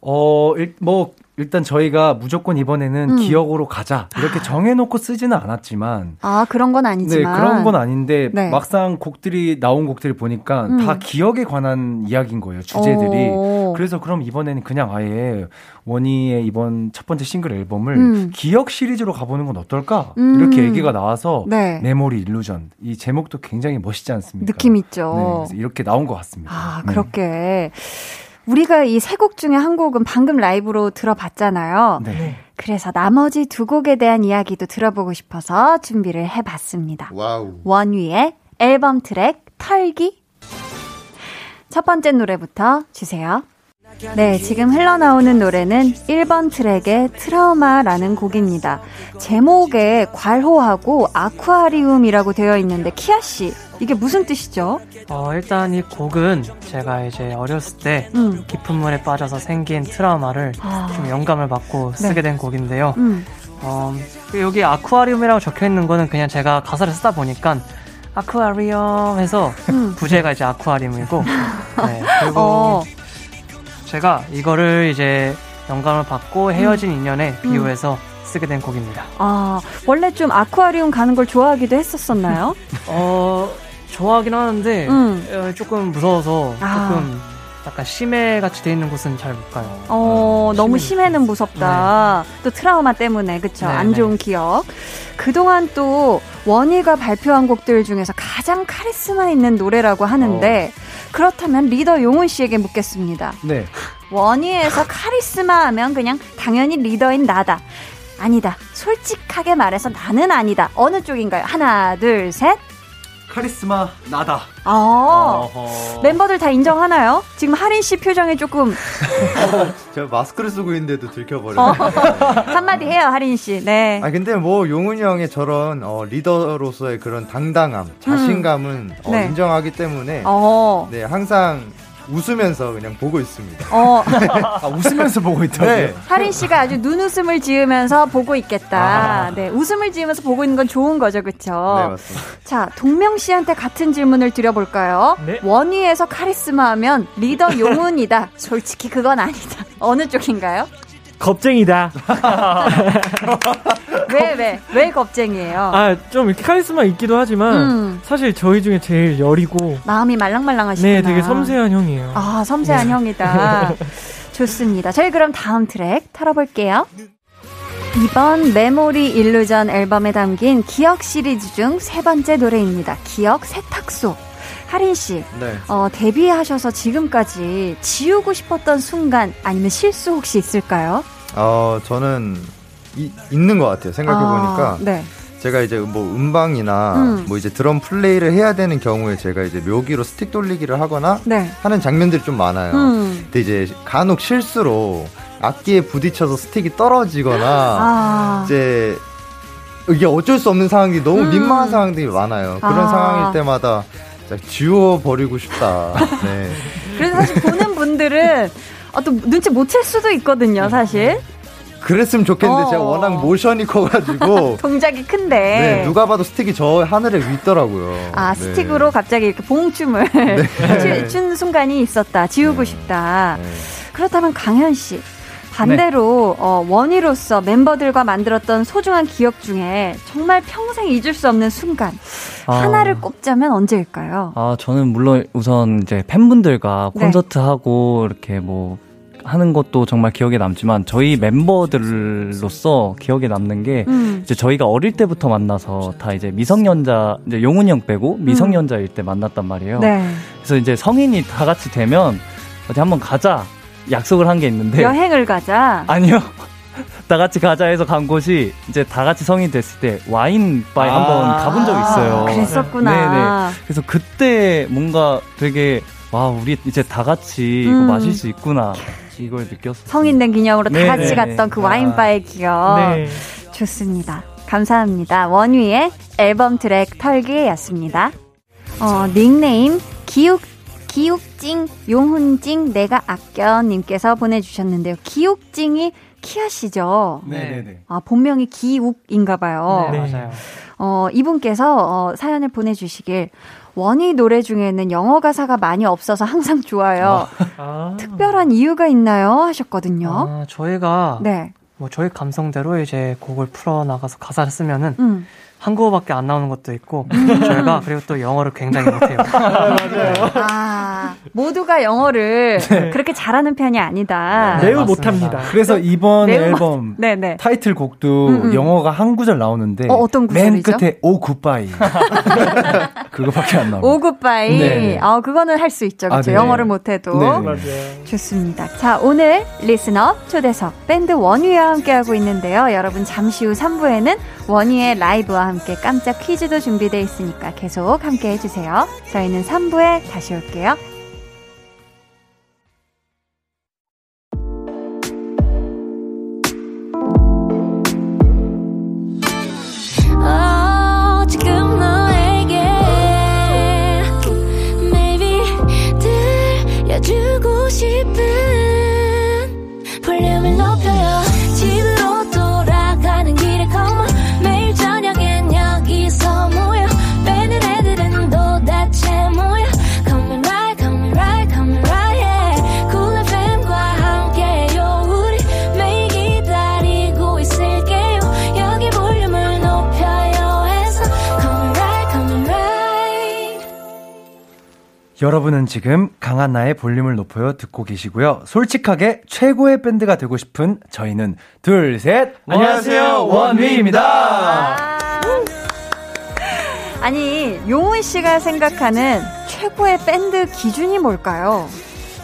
어, 일, 뭐 일단 저희가 무조건 이번에는 음. 기억으로 가자 이렇게 정해놓고 쓰지는 않았지만 아, 그런 건네 아니지만 그런 건 아닌데 네. 막상 곡들이 나온 곡들을 보니까 음. 다 기억에 관한 이야기인 거예요 주제들이 어. 그래서 그럼 이번에는 그냥 아예 원희의 이번 첫 번째 싱글 앨범을 음. 기억 시리즈로 가보는 건 어떨까 음. 이렇게 얘기가 나와서 네. 메모리 일루전 이 제목도 굉장히 멋있지 않습니까? 느낌 네, 있죠. 그래서 이렇게 나온 것 같습니다. 아, 네. 그렇게. 우리가 이 세 곡 중에 한 곡은 방금 라이브로 들어봤잖아요. 네. 그래서 나머지 두 곡에 대한 이야기도 들어보고 싶어서 준비를 해봤습니다. Wow. 원위의 앨범 트랙 털기. 첫 번째 노래부터 주세요. 네, 지금 흘러나오는 노래는 1번 트랙의 트라우마라는 곡입니다. 제목에 괄호하고 아쿠아리움이라고 되어 있는데 키아 씨, 이게 무슨 뜻이죠? 어, 일단 이 곡은 제가 이제 어렸을 때 음. 깊은 물에 빠져서 생긴 트라우마를 아. 좀 영감을 받고 쓰게 네. 된 곡인데요. 음. 어, 여기 아쿠아리움이라고 적혀 있는 거는 그냥 제가 가사를 쓰다 보니까 아쿠아리움 해서 음. 부제가 이제 아쿠아리움이고 [laughs] 네, 그리고 어. 제가 이거를 이제 영감을 받고 헤어진 인연에 비유해서 쓰게 된 곡입니다. 아, 원래 좀 아쿠아리움 가는 걸 좋아하기도 했었었나요? [laughs] 어, 좋아하긴 하는데 음. 어, 조금 무서워서 아. 조금 약간 심해 같이 돼 있는 곳은 잘 못 가요. 어, 너무 심해요. 심해는 무섭다. 또 트라우마 때문에, 그쵸? 네, 안 네. 좋은 기억. 그동안 또 원희가 발표한 곡들 중에서 가장 카리스마 있는 노래라고 하는데 그렇다면 리더 용훈 씨에게 묻겠습니다. 네. 원희에서 카리스마 하면 그냥 당연히 리더인 나다. 아니다. 솔직하게 말해서 나는 아니다. 어느 쪽인가요? 하나, 둘, 셋. 카리스마 나다. 아, 멤버들 다 인정하나요? 지금 하린 씨 표정이 조금 [laughs] 제가 마스크를 쓰고 있는데도 들켜버려요. 어, [laughs] 한마디 해요, 하린 씨. 네. 아 근데 뭐 용훈이 형의 저런 어, 리더로서의 그런 당당함, 자신감은 어, 네. 인정하기 때문에 어. 네 항상 웃으면서 그냥 보고 있습니다. 어, [laughs] 아, 웃으면서 보고 있다고요? 네. 하린 씨가 아주 눈웃음을 지으면서 보고 있겠다. 네, 웃음을 지으면서 보고 있는 건 좋은 거죠, 그쵸? 네 맞습니다. 자, 동명 씨한테 같은 질문을 드려볼까요? 네. 원희에서 카리스마 하면 리더 [laughs] 용훈이다. 솔직히 그건 아니다. 어느 쪽인가요? 겁쟁이다. [laughs] 왜, 왜? 왜 겁쟁이에요? 아, 좀 이렇게 카리스마 있기도 하지만 음. 사실 저희 중에 제일 여리고 마음이 말랑말랑하시구나. 네, 되게 섬세한 형이에요. 아, 섬세한 형이다. [laughs] 좋습니다. 저희 그럼 다음 트랙 털어볼게요. 이번 메모리 일루전 앨범에 담긴 기억 시리즈 중 세 번째 노래입니다. 기억 세탁소. 하린 씨, 네. 어, 데뷔하셔서 지금까지 지우고 싶었던 순간 아니면 실수 혹시 있을까요? 어 저는 이- 있는 것 같아요. 생각해 보니까 아, 네. 제가 이제 뭐 음방이나 음. 뭐 이제 드럼 플레이를 해야 되는 경우에 제가 이제 묘기로 스틱 돌리기를 하거나 네. 하는 장면들이 좀 많아요. 음. 근데 이제 간혹 실수로 악기에 부딪혀서 스틱이 떨어지거나 아. 이제 이게 어쩔 수 없는 상황이 너무 음. 민망한 상황들이 많아요. 그런 아. 상황일 때마다 지워버리고 싶다. [laughs] 네. 그래서 사실 보는 분들은 어, 또 눈치 못 챌 수도 있거든요, 사실. 그랬으면 좋겠는데 어. 제가 워낙 모션이 커가지고 [laughs] 동작이 큰데. 네, 누가 봐도 스틱이 저 하늘에 윗더라고요. 아, 네. 스틱으로 갑자기 이렇게 봉춤을 [laughs] 추- 춘 순간이 있었다. 지우고 싶다. 네. 그렇다면 강현 씨. 반대로 어, 원희로서 멤버들과 만들었던 소중한 기억 중에 정말 평생 잊을 수 없는 순간 아. 하나를 꼽자면 언제일까요? 아, 저는 물론 우선 이제 팬분들과 네. 콘서트 하고 이렇게 뭐 하는 것도 정말 기억에 남지만 저희 멤버들로서 기억에 남는 게 음. 이제 저희가 어릴 때부터 만나서 다 이제 미성년자 이제 용훈이 형 빼고 미성년자일 때 만났단 말이에요. 음. 네. 그래서 이제 성인이 다 같이 되면 어디 한번 가자 약속을 한 게 있는데 여행을 가자. 아니요. 다 같이 가자 해서 간 곳이 이제 다 같이 성인 됐을 때 와인 바에 아. 한번 가본 적이 있어요. 그랬었구나. 네네. 그래서 그때 뭔가 되게 와 우리 이제 다 같이 음. 이거 마실 수 있구나 이걸 느꼈어요. 성인 된 기념으로 다 네, 같이 네, 갔던 네. 그 와인 바의 기억. 네. 좋습니다. 감사합니다. 원위의 앨범 트랙 털기였습니다. 어, 닉네임 기욱 기욱찡 용훈찡 내가 아껴 님께서 보내주셨는데요. 기욱찡이 키아 씨죠. 네네네. 아 본명이 기욱인가 봐요. 네, 네. 맞아요. 어, 이분께서 어, 사연을 보내주시길 원위 노래 중에는 영어 가사가 많이 없어서 항상 좋아요. 아. [laughs] 특별한 이유가 있나요? 하셨거든요. 아, 저희가 네. 뭐 저희 감성대로 이제 곡을 풀어 나가서 가사를 쓰면은 음. 한국어밖에 안 나오는 것도 있고 [laughs] 저희가 그리고 또 영어를 굉장히 못해요. 아, 모두가 영어를 그렇게 잘하는 편이 아니다. 네, 매우 맞습니다. 못합니다. 그래서 이번 매우 앨범 네네. 타이틀곡도 음, 음. 영어가 한 구절 나오는데 어, 어떤 맨 구절이죠? 끝에 oh goodbye [laughs] 그거밖에 안 나옵니다. Oh goodbye. 네. 아, 그거는 할 수 있죠. 그렇죠. 아, 네. 영어를 못해도. 네. 좋습니다. 자, 오늘 리스너 초대석 밴드 원위와 함께하고 있는데요. 여러분 잠시 후 3부에는 원위의 라이브와 함께 깜짝 퀴즈도 준비되어 있으니까 계속 함께 해주세요. 저희는 3부에 다시 올게요. 여러분은 지금 강한나의 볼륨을 높여요 듣고 계시고요. 솔직하게 최고의 밴드가 되고 싶은 저희는 둘, 셋. 안녕하세요, 원위입니다. 아니, 용훈 씨가 생각하는 최고의 밴드 기준이 뭘까요?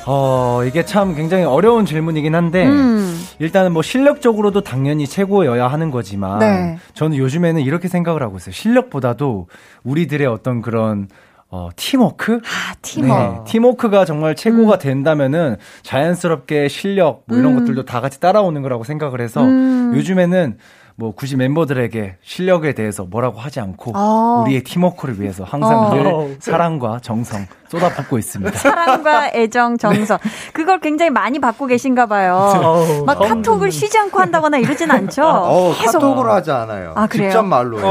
어, 이게 참 굉장히 어려운 질문이긴 한데, 음. 일단은 뭐 실력적으로도 당연히 최고여야 하는 거지만, 네. 저는 요즘에는 이렇게 생각을 하고 있어요. 실력보다도 우리들의 어떤 그런 어, 팀워크? 아, 팀워크. 네, 팀워크가 정말 최고가 된다면은 자연스럽게 실력 뭐 이런 음. 것들도 다 같이 따라오는 거라고 생각을 해서 음. 요즘에는 뭐 굳이 멤버들에게 실력에 대해서 뭐라고 하지 않고 어. 우리의 팀워크를 위해서 항상 어. 늘 사랑과 정성 쏟아붓고 있습니다. 사랑과 애정, 정성. 그걸 굉장히 많이 받고 계신가 봐요. 막 카톡을 쉬지 않고 한다거나 이러진 않죠? 어, 계속. 카톡으로 하지 않아요. 아, 그래요? 직접 말로 해요.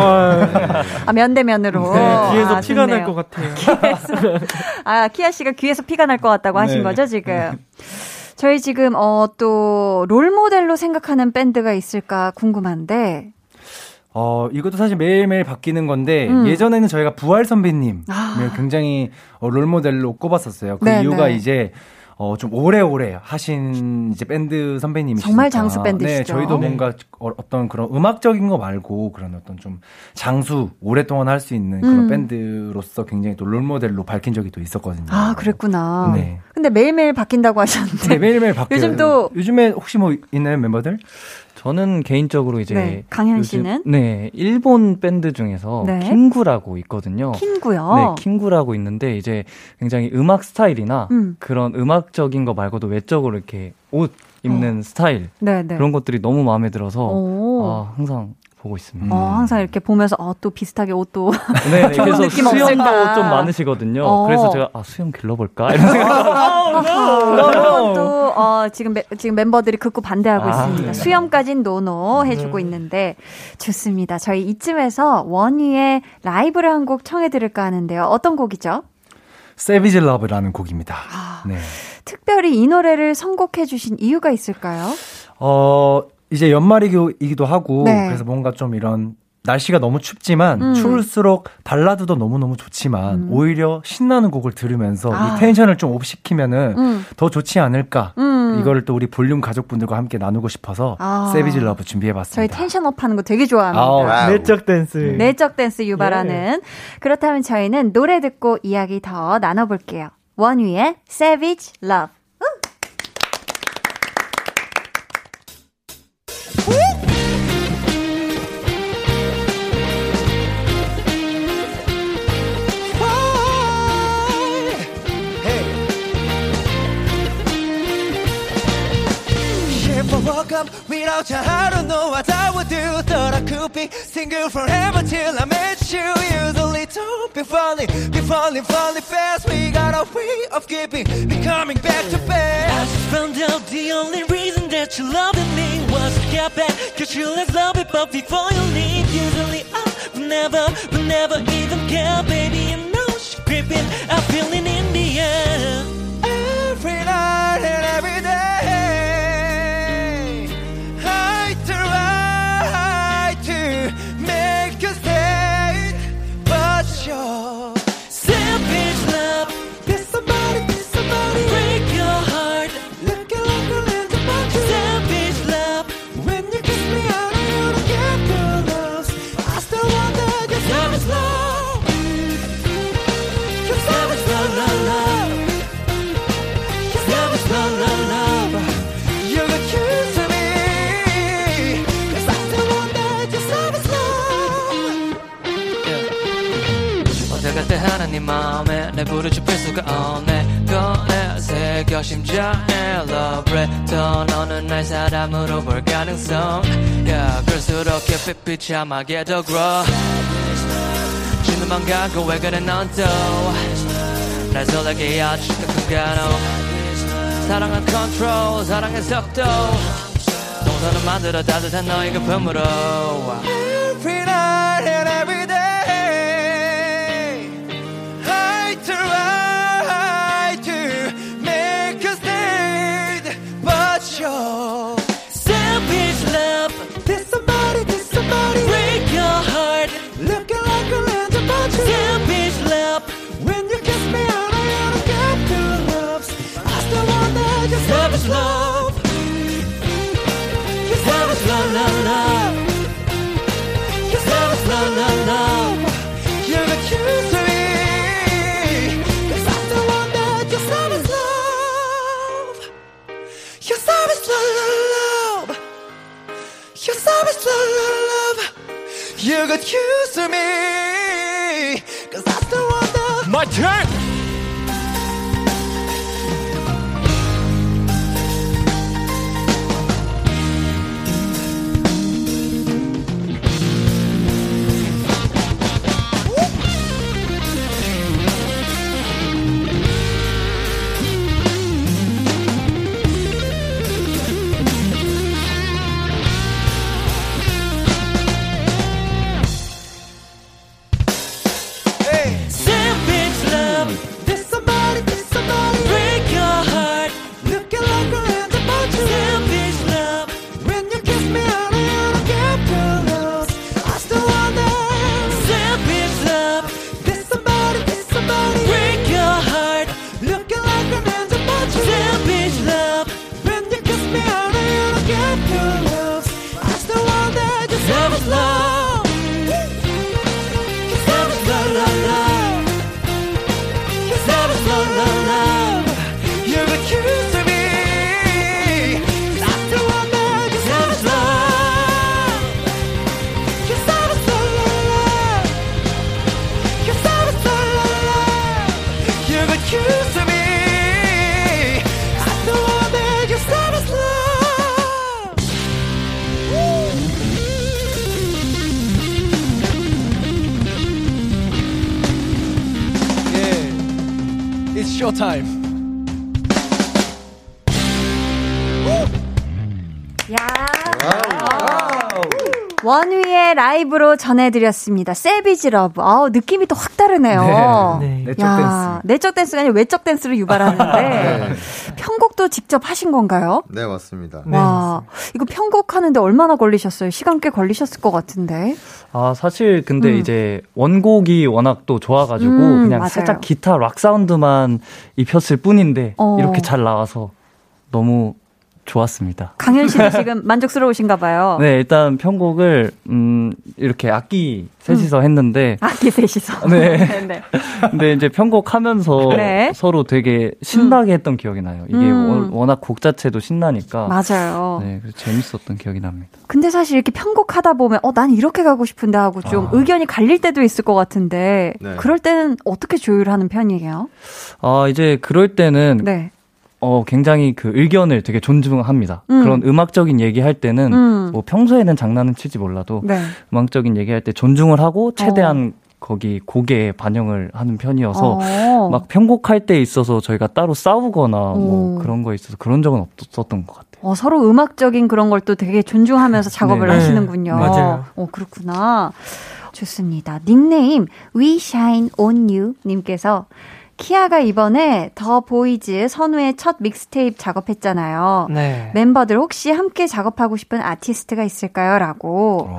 아, 면대면으로. 네, 귀에서 아, 피가. 날 것 같아요. [laughs] 아, 키아 씨가 귀에서 피가 날 것 같다고 하신 네. 거죠, 지금? 저희 지금, 어, 또, 롤모델로 생각하는 밴드가 있을까 궁금한데. 어, 이것도 사실 매일매일 바뀌는 건데, 음. 예전에는 저희가 부활 선배님, 아. 굉장히 어, 롤모델로 꼽았었어요. 그 네, 이유가 네. 이제, 어, 좀 오래오래 하신 이제 밴드 선배님이시니까. 정말 장수 밴드시죠. 네, 저희도 네. 뭔가 어, 어떤 그런 음악적인 거 말고 그런 어떤 좀 장수, 오랫동안 할 수 있는 그런 음. 밴드로서 굉장히 또 롤모델로 밝힌 적이 또 있었거든요. 아, 그랬구나. 네. 근데 매일매일 바뀐다고 하셨는데. 네, 매일매일 바뀌어요. 요즘 또- 요즘에 혹시 뭐 있나요, 멤버들? 저는 개인적으로 이제 네, 강현 요즘- 씨는? 네 일본 밴드 중에서 네. 킹구라고 있거든요. 킹구요. 네, 킹구라고 있는데 이제 굉장히 음악 스타일이나 음. 그런 음악적인 거 말고도 외적으로 이렇게 옷 입는 스타일 네, 네. 그런 것들이 너무 마음에 들어서 오. 아, 항상 보고 있습니다. 어, 항상 이렇게 보면서, 어, 또 비슷하게 옷도. 네, 네, [laughs] 그래서 느낌 수염도? 좀 많으시거든요. 어. 그래서 제가 아 수염 길러볼까 이런 생각. 아하, 또, 어, 지금, 매- 지금 멤버들이 극구 반대하고 아, 있습니다. 네. 수염까진 노노 해주고 있는데, 좋습니다. 저희 이쯤에서 원희의 라이브를 한 곡 청해드릴까 하는데요. 어떤 곡이죠? Savage Love라는 곡입니다. 아. 네. 특별히 이 노래를 선곡해 주신 이유가 있을까요? 어, 이제 연말이기도 하고, 네. 그래서 뭔가 좀 이런, 날씨가 너무 춥지만, 음. 추울수록 발라드도 너무너무 좋지만, 음. 오히려 신나는 곡을 들으면서 아. 이 tension을 좀 up시키면은 음. 더 좋지 않을까. 음. 이거를 또 우리 볼륨 가족분들과 함께 나누고 싶어서, 아. Savage Love 저희 준비해봤습니다. Tension up 하는 거 되게 좋아합니다. Wow. 내적 댄스. 내적 댄스 유발하는. 그렇다면 저희는 노래 듣고 이야기 더 나눠볼게요. 원위의 Savage Love. Without I don't know what I would do. Thought I could be single forever till I met you. Usually don't be falling, be falling, falling fast. We got a way of keeping, be coming back to bed. I just found out the only reason that you loved me was to get back. Cause you let love it, but before you leave, usually I would never, would never even care, baby. You know she's creeping, I'm feeling in the air. 마음에 내 지필 수가 없네. 꺼내 새겨 심장에 letter 너는 날 사람으로 볼 가능성. Yeah, 그럴수록 깊이 비참하게 더 grow. 주는만 가고 왜 그래 넌또날 설레게 아주 심각한 간호 사랑은 control 사랑의 속도. 동선을 만들어 따뜻한 너의 급함으로 is love. Cause love is love, love, love. Cause love is love, love, love. You're the curious to me. Cause I'm the one that your love is love. Your love is love, love, love. Your love is love, love, love. You got used to me. Cause that's the one that. My turn! 전해드렸습니다. Savage Love. 아우, 느낌이 또 확 다르네요. 네. 내적 야, 내적 댄스가 아니라 외적 댄스를 유발하는데 [laughs] 편곡도 직접 하신 건가요? 네, 맞습니다. 와, 이거 편곡하는데 얼마나 걸리셨어요? 시간 꽤 걸리셨을 것 같은데. 아, 사실 근데 음. 이제 원곡이 워낙 또 좋아가지고 음, 그냥 맞아요. 살짝 기타 락 사운드만 입혔을 뿐인데 어. 이렇게 잘 나와서 너무 좋았습니다. 강현 씨도 [laughs] 지금 만족스러우신가 봐요. 네, 일단 편곡을 음 이렇게 악기 셋이서 했는데 악기 셋이서. [laughs] [laughs] 네. 네. 근데 이제 편곡하면서 네. 서로 되게 신나게 했던 기억이 나요. 이게 음. 워- 워낙 곡 자체도 신나니까 맞아요. 네, 그래서 재밌었던 기억이 납니다. 근데 사실 이렇게 편곡하다 보면 어, 난 이렇게 가고 싶은데 하고 좀 의견이 갈릴 때도 있을 것 같은데 네. 그럴 때는 어떻게 조율하는 편이에요? 아, 이제 그럴 때는 네. 어, 굉장히 그 의견을 되게 존중합니다. 음. 그런 음악적인 얘기할 때는 음. 뭐 평소에는 장난은 치지 몰라도 네. 음악적인 얘기할 때 존중을 하고 최대한 거기 곡에 반영을 하는 편이어서 어. 막 편곡할 때 있어서 저희가 따로 싸우거나 뭐 오. 그런 거에 있어서 그런 적은 없었던 것 같아요. 어, 서로 음악적인 그런 걸 또 되게 존중하면서 작업을 네. 하시는군요. 네, 맞아요. 어, 그렇구나. 좋습니다. 닉네임 We Shine On You 님께서 키아가 이번에 더 보이즈 선우의 첫 믹스테이프 작업했잖아요. 네. 멤버들 혹시 함께 작업하고 싶은 아티스트가 있을까요? 라고.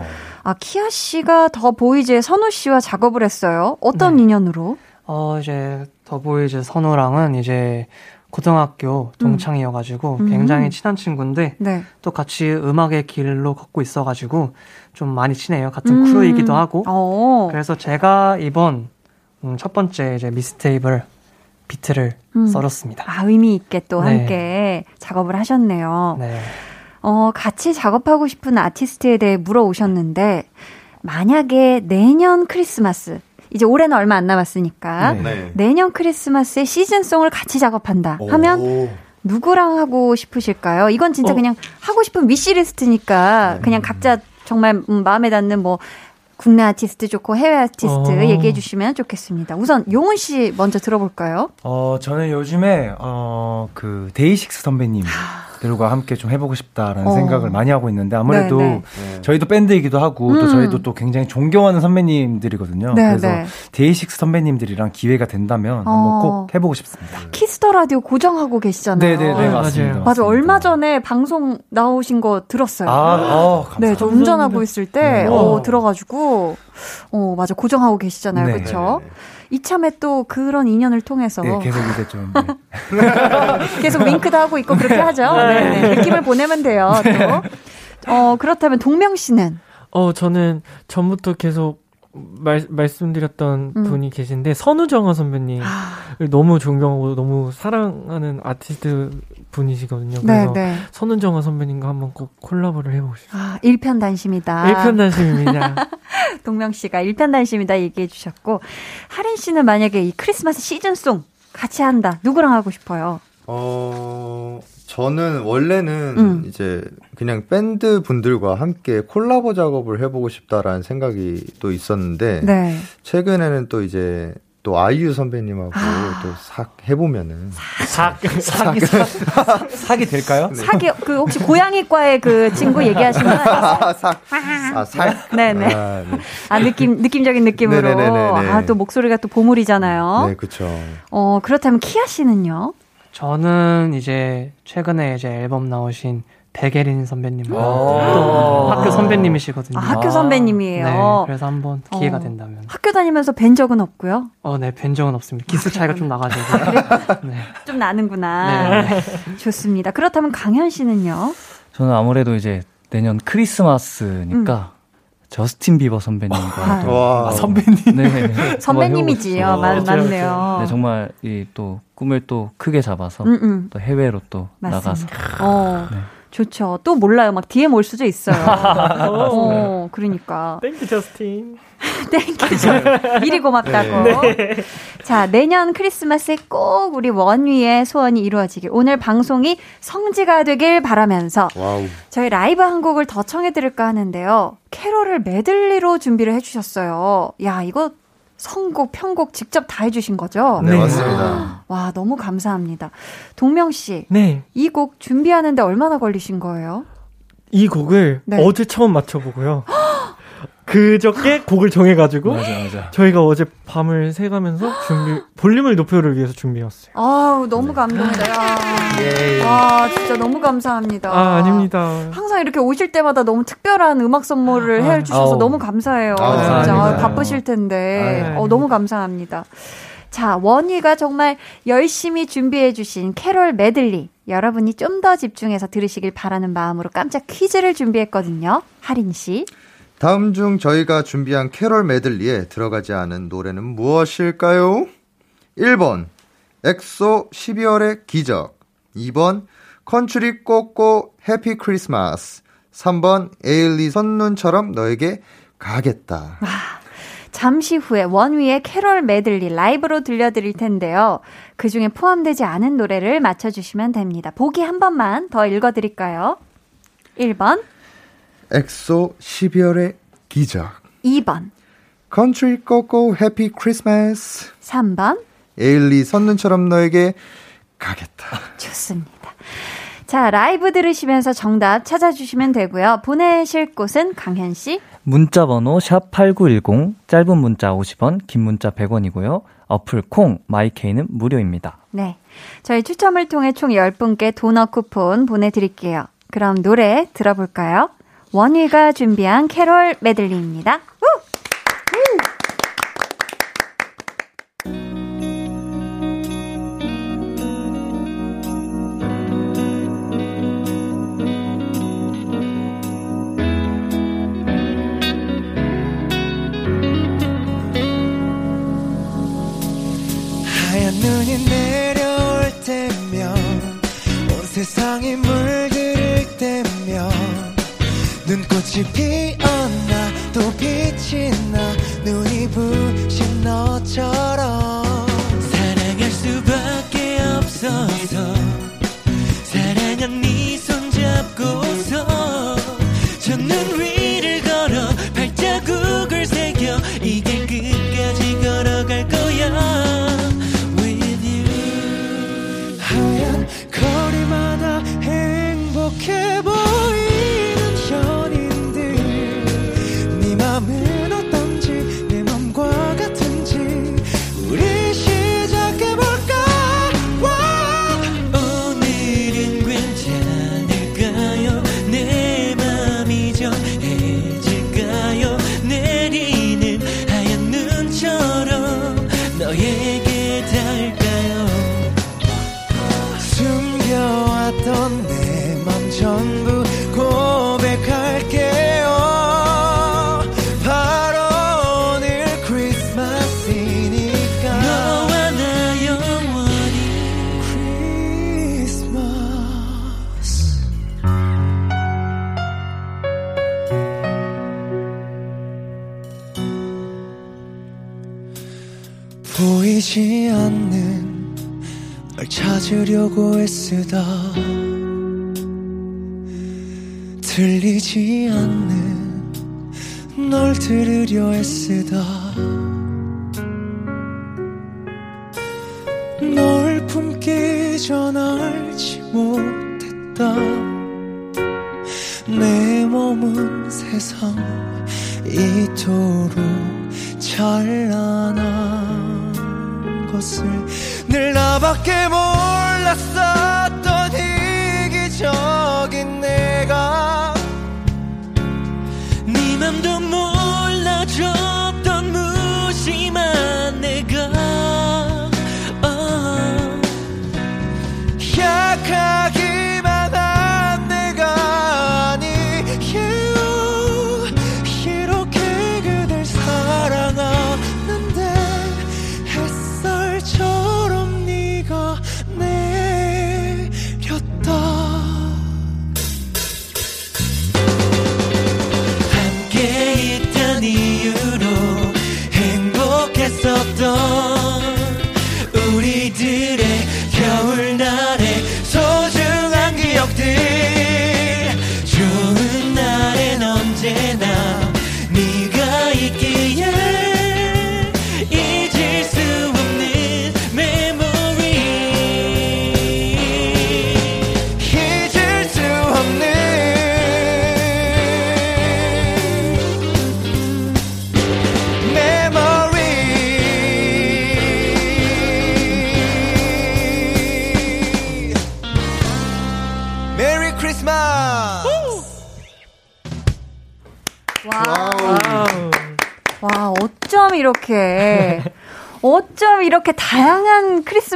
아, 키아 씨가 더 보이즈의 선우 씨와 작업을 했어요. 어떤 네. 인연으로? 어, 이제 더 보이즈 선우랑은 이제 고등학교 동창이어가지고 음. 굉장히 친한 친구인데 네. 또 같이 음악의 길로 걷고 있어가지고 좀 많이 친해요. 같은 음. crew이기도 하고. 어. 그래서 제가 이번 음, 첫 번째 이제 미스테이블 비트를 음. 썰었습니다. 아, 의미 있게 또 네. 함께 작업을 하셨네요. 네. 어, 같이 작업하고 싶은 아티스트에 대해 물어오셨는데, 만약에 내년 크리스마스, 이제 올해는 얼마 안 남았으니까, 네. 내년 크리스마스에 시즌송을 같이 작업한다 하면, 누구랑 하고 싶으실까요? 이건 진짜 어. 그냥 하고 싶은 위시리스트니까, 그냥 각자 정말 음, 마음에 닿는 뭐, 국내 아티스트 좋고 해외 아티스트 어. 얘기해 주시면 좋겠습니다. 우선 용훈 씨 먼저 들어볼까요? 어, 저는 요즘에, 어, 그, 데이식스 선배님 들과 함께 좀 해보고 싶다라는 어. 생각을 많이 하고 있는데, 아무래도 네, 저희도 밴드이기도 하고, 또 음. 저희도 또 굉장히 존경하는 선배님들이거든요. 네, 그래서 네. 데이식스 선배님들이랑 기회가 된다면 어. 한번 꼭 해보고 싶습니다. Kiss the Radio 고정하고 계시잖아요. 네네네, 네, 맞습니다. 맞아요. 맞아, 얼마 전에 방송 나오신 거 들었어요. 아, 어, 감사합니다. 네, 저 운전하고 있을 때, 네. 어, 들어가지고, 어, 맞아, 고정하고 계시잖아요. 네. 그쵸? 이참에 또 그런 인연을 통해서 네, 계속 이제 좀. 네. [laughs] 계속 링크도 하고 있고 그렇게 하죠. 네, 네. 느낌을 보내면 돼요, 또. 어, 그렇다면 동명 씨는? 어, 저는 전부터 계속 말, 말씀드렸던 음. 분이 계신데 선우정아 선배님 을 너무 존경하고 너무 사랑하는 아티스트 분이시거든요. 네, 그래서 네. 선우정아 선배님과 한번 꼭 콜라보를 해보고 싶어요. 아, 일편단심이다. 일편단심입니다. [laughs] 동명 씨가 일편단심이다 얘기해 주셨고 하린 씨는 만약에 이 크리스마스 시즌송 같이 한다. 누구랑 하고 싶어요? 어, 저는 원래는 음. 이제 그냥 밴드 분들과 함께 콜라보 작업을 해보고 싶다라는 생각이 또 있었는데, 네. 최근에는 또 이제 또 아이유 선배님하고 아. 또싹 해보면은. 삭, 사기, 사, 사기 될까요? 사기 그 혹시 고양이과의 그 친구 얘기하시는 거 아, 싹. 아, 살? 네네. 아, 네. 아 느낌 느낌적인 느낌으로 네네네네네. 아또 목소리가 또 보물이잖아요. 네, 그쵸. 어 그렇다면 키아 씨는요? 저는 이제 최근에 이제 앨범 나오신 백예린 선배님 오. 또 학교 선배님이시거든요. 아, 학교 선배님이에요. 네, 그래서 한번 기회가 어. 된다면. 학교 다니면서 뵌 적은 없고요. 어, 네, 뵌 적은 없습니다. 기수 차이가 좀 나가지고. [laughs] 네. 좀 나는구나. 네. 좋습니다. 그렇다면 강현 씨는요? 저는 아무래도 이제 내년 크리스마스니까 저스틴 비버 선배님과 아. 아, 선배님. 네. [laughs] 선배님이지요. 한번 맞, 해보고 맞네요. 네, 정말 이 또 꿈을 또 크게 잡아서 음, 음. 또 해외로 또 나가서 맞습니다. 어, 네. 좋죠. 또 몰라요. 막 DM 올 수도 있어요. [laughs] 어, 그러니까. Thank you 저스틴. Thank you죠. 미리 고맙다고. 네. 자, 내년 크리스마스에 꼭 우리 원위의 소원이 이루어지길. 오늘 방송이 성지가 되길 바라면서 wow. 저희 라이브 한 곡을 더 청해 드릴까 하는데요. 캐롤을 메들리로 준비를 해 주셨어요. 야, 이거 선곡, 편곡 직접 다 해주신 거죠? 네, 맞습니다. 와, 너무 감사합니다. 동명씨, 네. 이 곡 준비하는데 얼마나 걸리신 거예요? 이 곡을 네. 어제 처음 맞춰보고요. [gasps] 그저께 곡을 정해가지고 맞아 맞아. 저희가 어제 밤을 새가면서 준비 [gasps] 볼륨을 높여를 위해서 준비했어요. 아우, 네. 너무 감동돼요. [laughs] 예. 아, 진짜 너무 감사합니다. 아 아닙니다. 항상 이렇게 오실 때마다 너무 특별한 음악 선물을 아, 해 주셔서 아우. 너무 감사해요. 아, 진짜. 바쁘실 텐데. 아, 어, 너무 감사합니다. 자, 원희가 정말 열심히 준비해 주신 캐롤 메들리. 여러분이 좀 더 집중해서 들으시길 바라는 마음으로 깜짝 퀴즈를 준비했거든요. 하린 씨. 다음 중 저희가 준비한 캐롤 메들리에 들어가지 않은 노래는 무엇일까요? 1번 엑소 12월의 기적 2번 컨츄리 꼬꼬 Happy Christmas 3번 에일리 첫눈처럼 너에게 가겠다 잠시 후에 원위의 캐롤 메들리 라이브로 들려드릴 텐데요. 그 중에 포함되지 않은 노래를 맞춰주시면 됩니다. 보기 한 번만 더 읽어드릴까요? 1번, 엑소 12월의 기적 2번, 컨츄리 꼬꼬 Happy Christmas 3번. 에일리 첫눈처럼 너에게 가겠다 좋습니다. 자, 라이브 들으시면서 정답 찾아주시면 되고요. 보내실 곳은 강현 씨. 문자 번호 샵8910 짧은 문자 50원 긴 문자 100원이고요. 어플 콩 마이케이는 무료입니다. 네. 저희 추첨을 통해 총 10분께 도넛 쿠폰 보내드릴게요. 그럼 노래 들어볼까요? 원희가 준비한 캐롤 메들리입니다. 우! 세상이 물들을 때면 눈꽃이 피었나 또 빛이 나 쓰다 들리지 않는 널 들으려 애쓰다 널 품기 전 알지 못했다 내 몸은 세상 이토록 찬란한 것을 늘 나밖에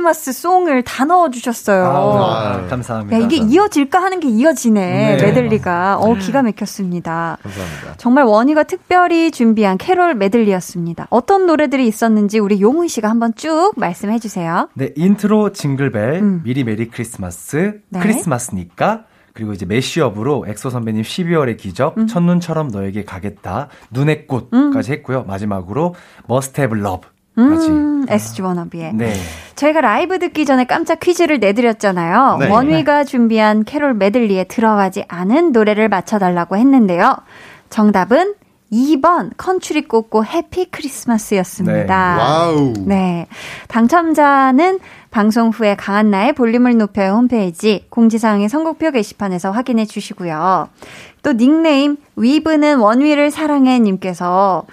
Christmas song을 다 넣어주셨어요. 아, 감사합니다. 야, 이게 이어질까 하는 게 이어지네, 네. 메들리가. 어, 기가 막혔습니다. 감사합니다. 정말 원위가 특별히 준비한 캐롤 메들리였습니다. 어떤 노래들이 있었는지 우리 용훈 씨가 한번 쭉 말씀해 주세요. 네, intro Jingle Bell, 미리 Merry Christmas, 음. 네. 크리스마스니까, 그리고 이제 mashup으로 엑소 선배님 12월의 기적, 음. 첫눈처럼 너에게 가겠다, 눈의 꽃까지 했고요. 마지막으로 Must Have Love. 까지. 음, SG 워너비의. 네. 저희가 라이브 듣기 전에 깜짝 퀴즈를 내드렸잖아요. 네. 원위가 준비한 캐롤 메들리에 들어가지 않은 노래를 맞춰달라고 했는데요. 정답은 2번 컨츄리 꼬꼬 Happy Christmas였습니다. 네. Wow. 네. 당첨자는 방송 후에 강한나의 볼륨을 높여요 홈페이지 공지사항의 선곡표 게시판에서 확인해 주시고요. 또 닉네임 위브는 원위를 사랑해 님께서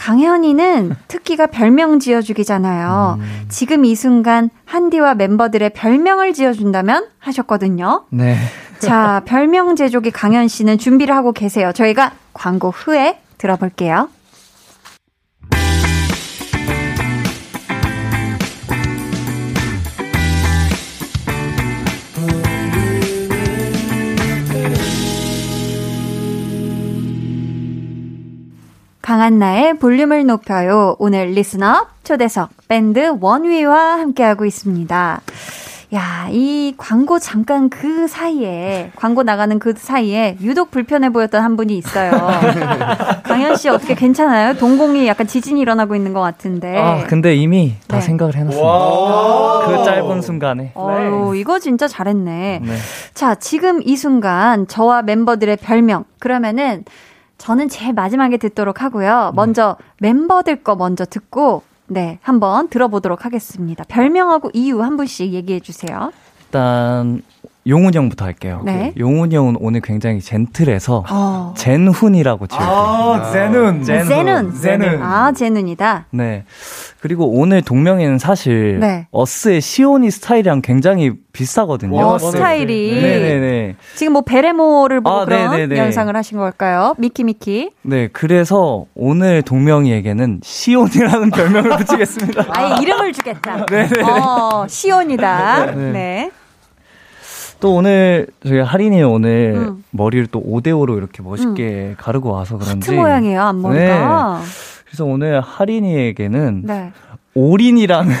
강현이는 [laughs] 특기가 별명 지어주기잖아요. 지금 이 순간 한디와 멤버들의 별명을 지어준다면 하셨거든요. 네. 자, 별명 제조기 강현 씨는 준비를 하고 계세요. 저희가 광고 후에 들어볼게요. 강한나의 볼륨을 높여요. 오늘 리스너 초대석 밴드 원위와 함께하고 있습니다. 야, 이 광고 잠깐 그 사이에, 광고 나가는 그 사이에 유독 불편해 보였던 한 분이 있어요. [laughs] 강현 씨 어떻게 괜찮아요? 동공이 약간 지진이 일어나고 있는 것 같은데. 아, 근데 이미 다 네. 생각을 해놨습니다. 그 짧은 순간에. 어유 이거 진짜 잘했네. 네. 자, 지금 이 순간 저와 멤버들의 별명. 그러면은 저는 제일 마지막에 듣도록 하고요. 먼저 멤버들 거 먼저 듣고 네, 한번 들어보도록 하겠습니다. 별명하고 이유 한 분씩 얘기해 주세요. 일단 용훈 형부터 할게요. 네. 용훈 형은 오늘 굉장히 젠틀해서 어. 젠훈이라고 지었어요. 아, 제눈. 제눈. 제눈. 아, 제눈이다. 네. 그리고 오늘 동명이는 사실 네. 어스의 시오니 스타일이랑 굉장히 비슷하거든요. 어, 스타일이. 네네네. 지금 뭐 베레모를 보고 아, 그런 네네네. 연상을 하신 걸까요? 미키 미키. 네, 그래서 오늘 동명이에게는 시온이라는 별명을 붙이겠습니다. 아예 이름을 주겠다. 네네. [laughs] 어, 시온이다. 네. 네. 또 오늘 저희 하린이 오늘 음. 머리를 또 5대5로 이렇게 멋있게 가르고 와서 그런지 하트 모양이에요, 앞머리가. 네. 그래서 오늘 하린이에게는 네. 오린이라는 [laughs]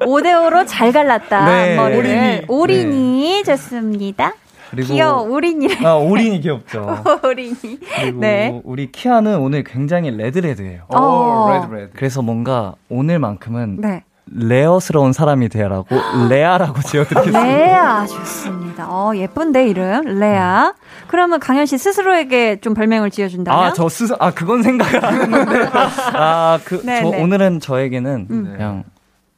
5대5로 잘 갈랐다. 네. 앞머리를. 오린이. 오린이 좋습니다. 그리고 귀여워, 오린이래. 아, 오린이 귀엽죠. [laughs] 오린이. 그리고 네. 우리 키아는 오늘 굉장히 red red예요. 어. Red red. 그래서 뭔가 오늘만큼은 네. rare스러운 사람이 되라고 [gasps] 레아라고 지어드리겠습니다. 레아 좋습니다. 어 예쁜데 이름 레아. 그러면 강현 씨 스스로에게 좀 별명을 지어준다면? 아, 저 스스, 아, 그건 생각을 안 했는데. [laughs] 아, 그, 네, 저 네. 오늘은 저에게는 음. 그냥,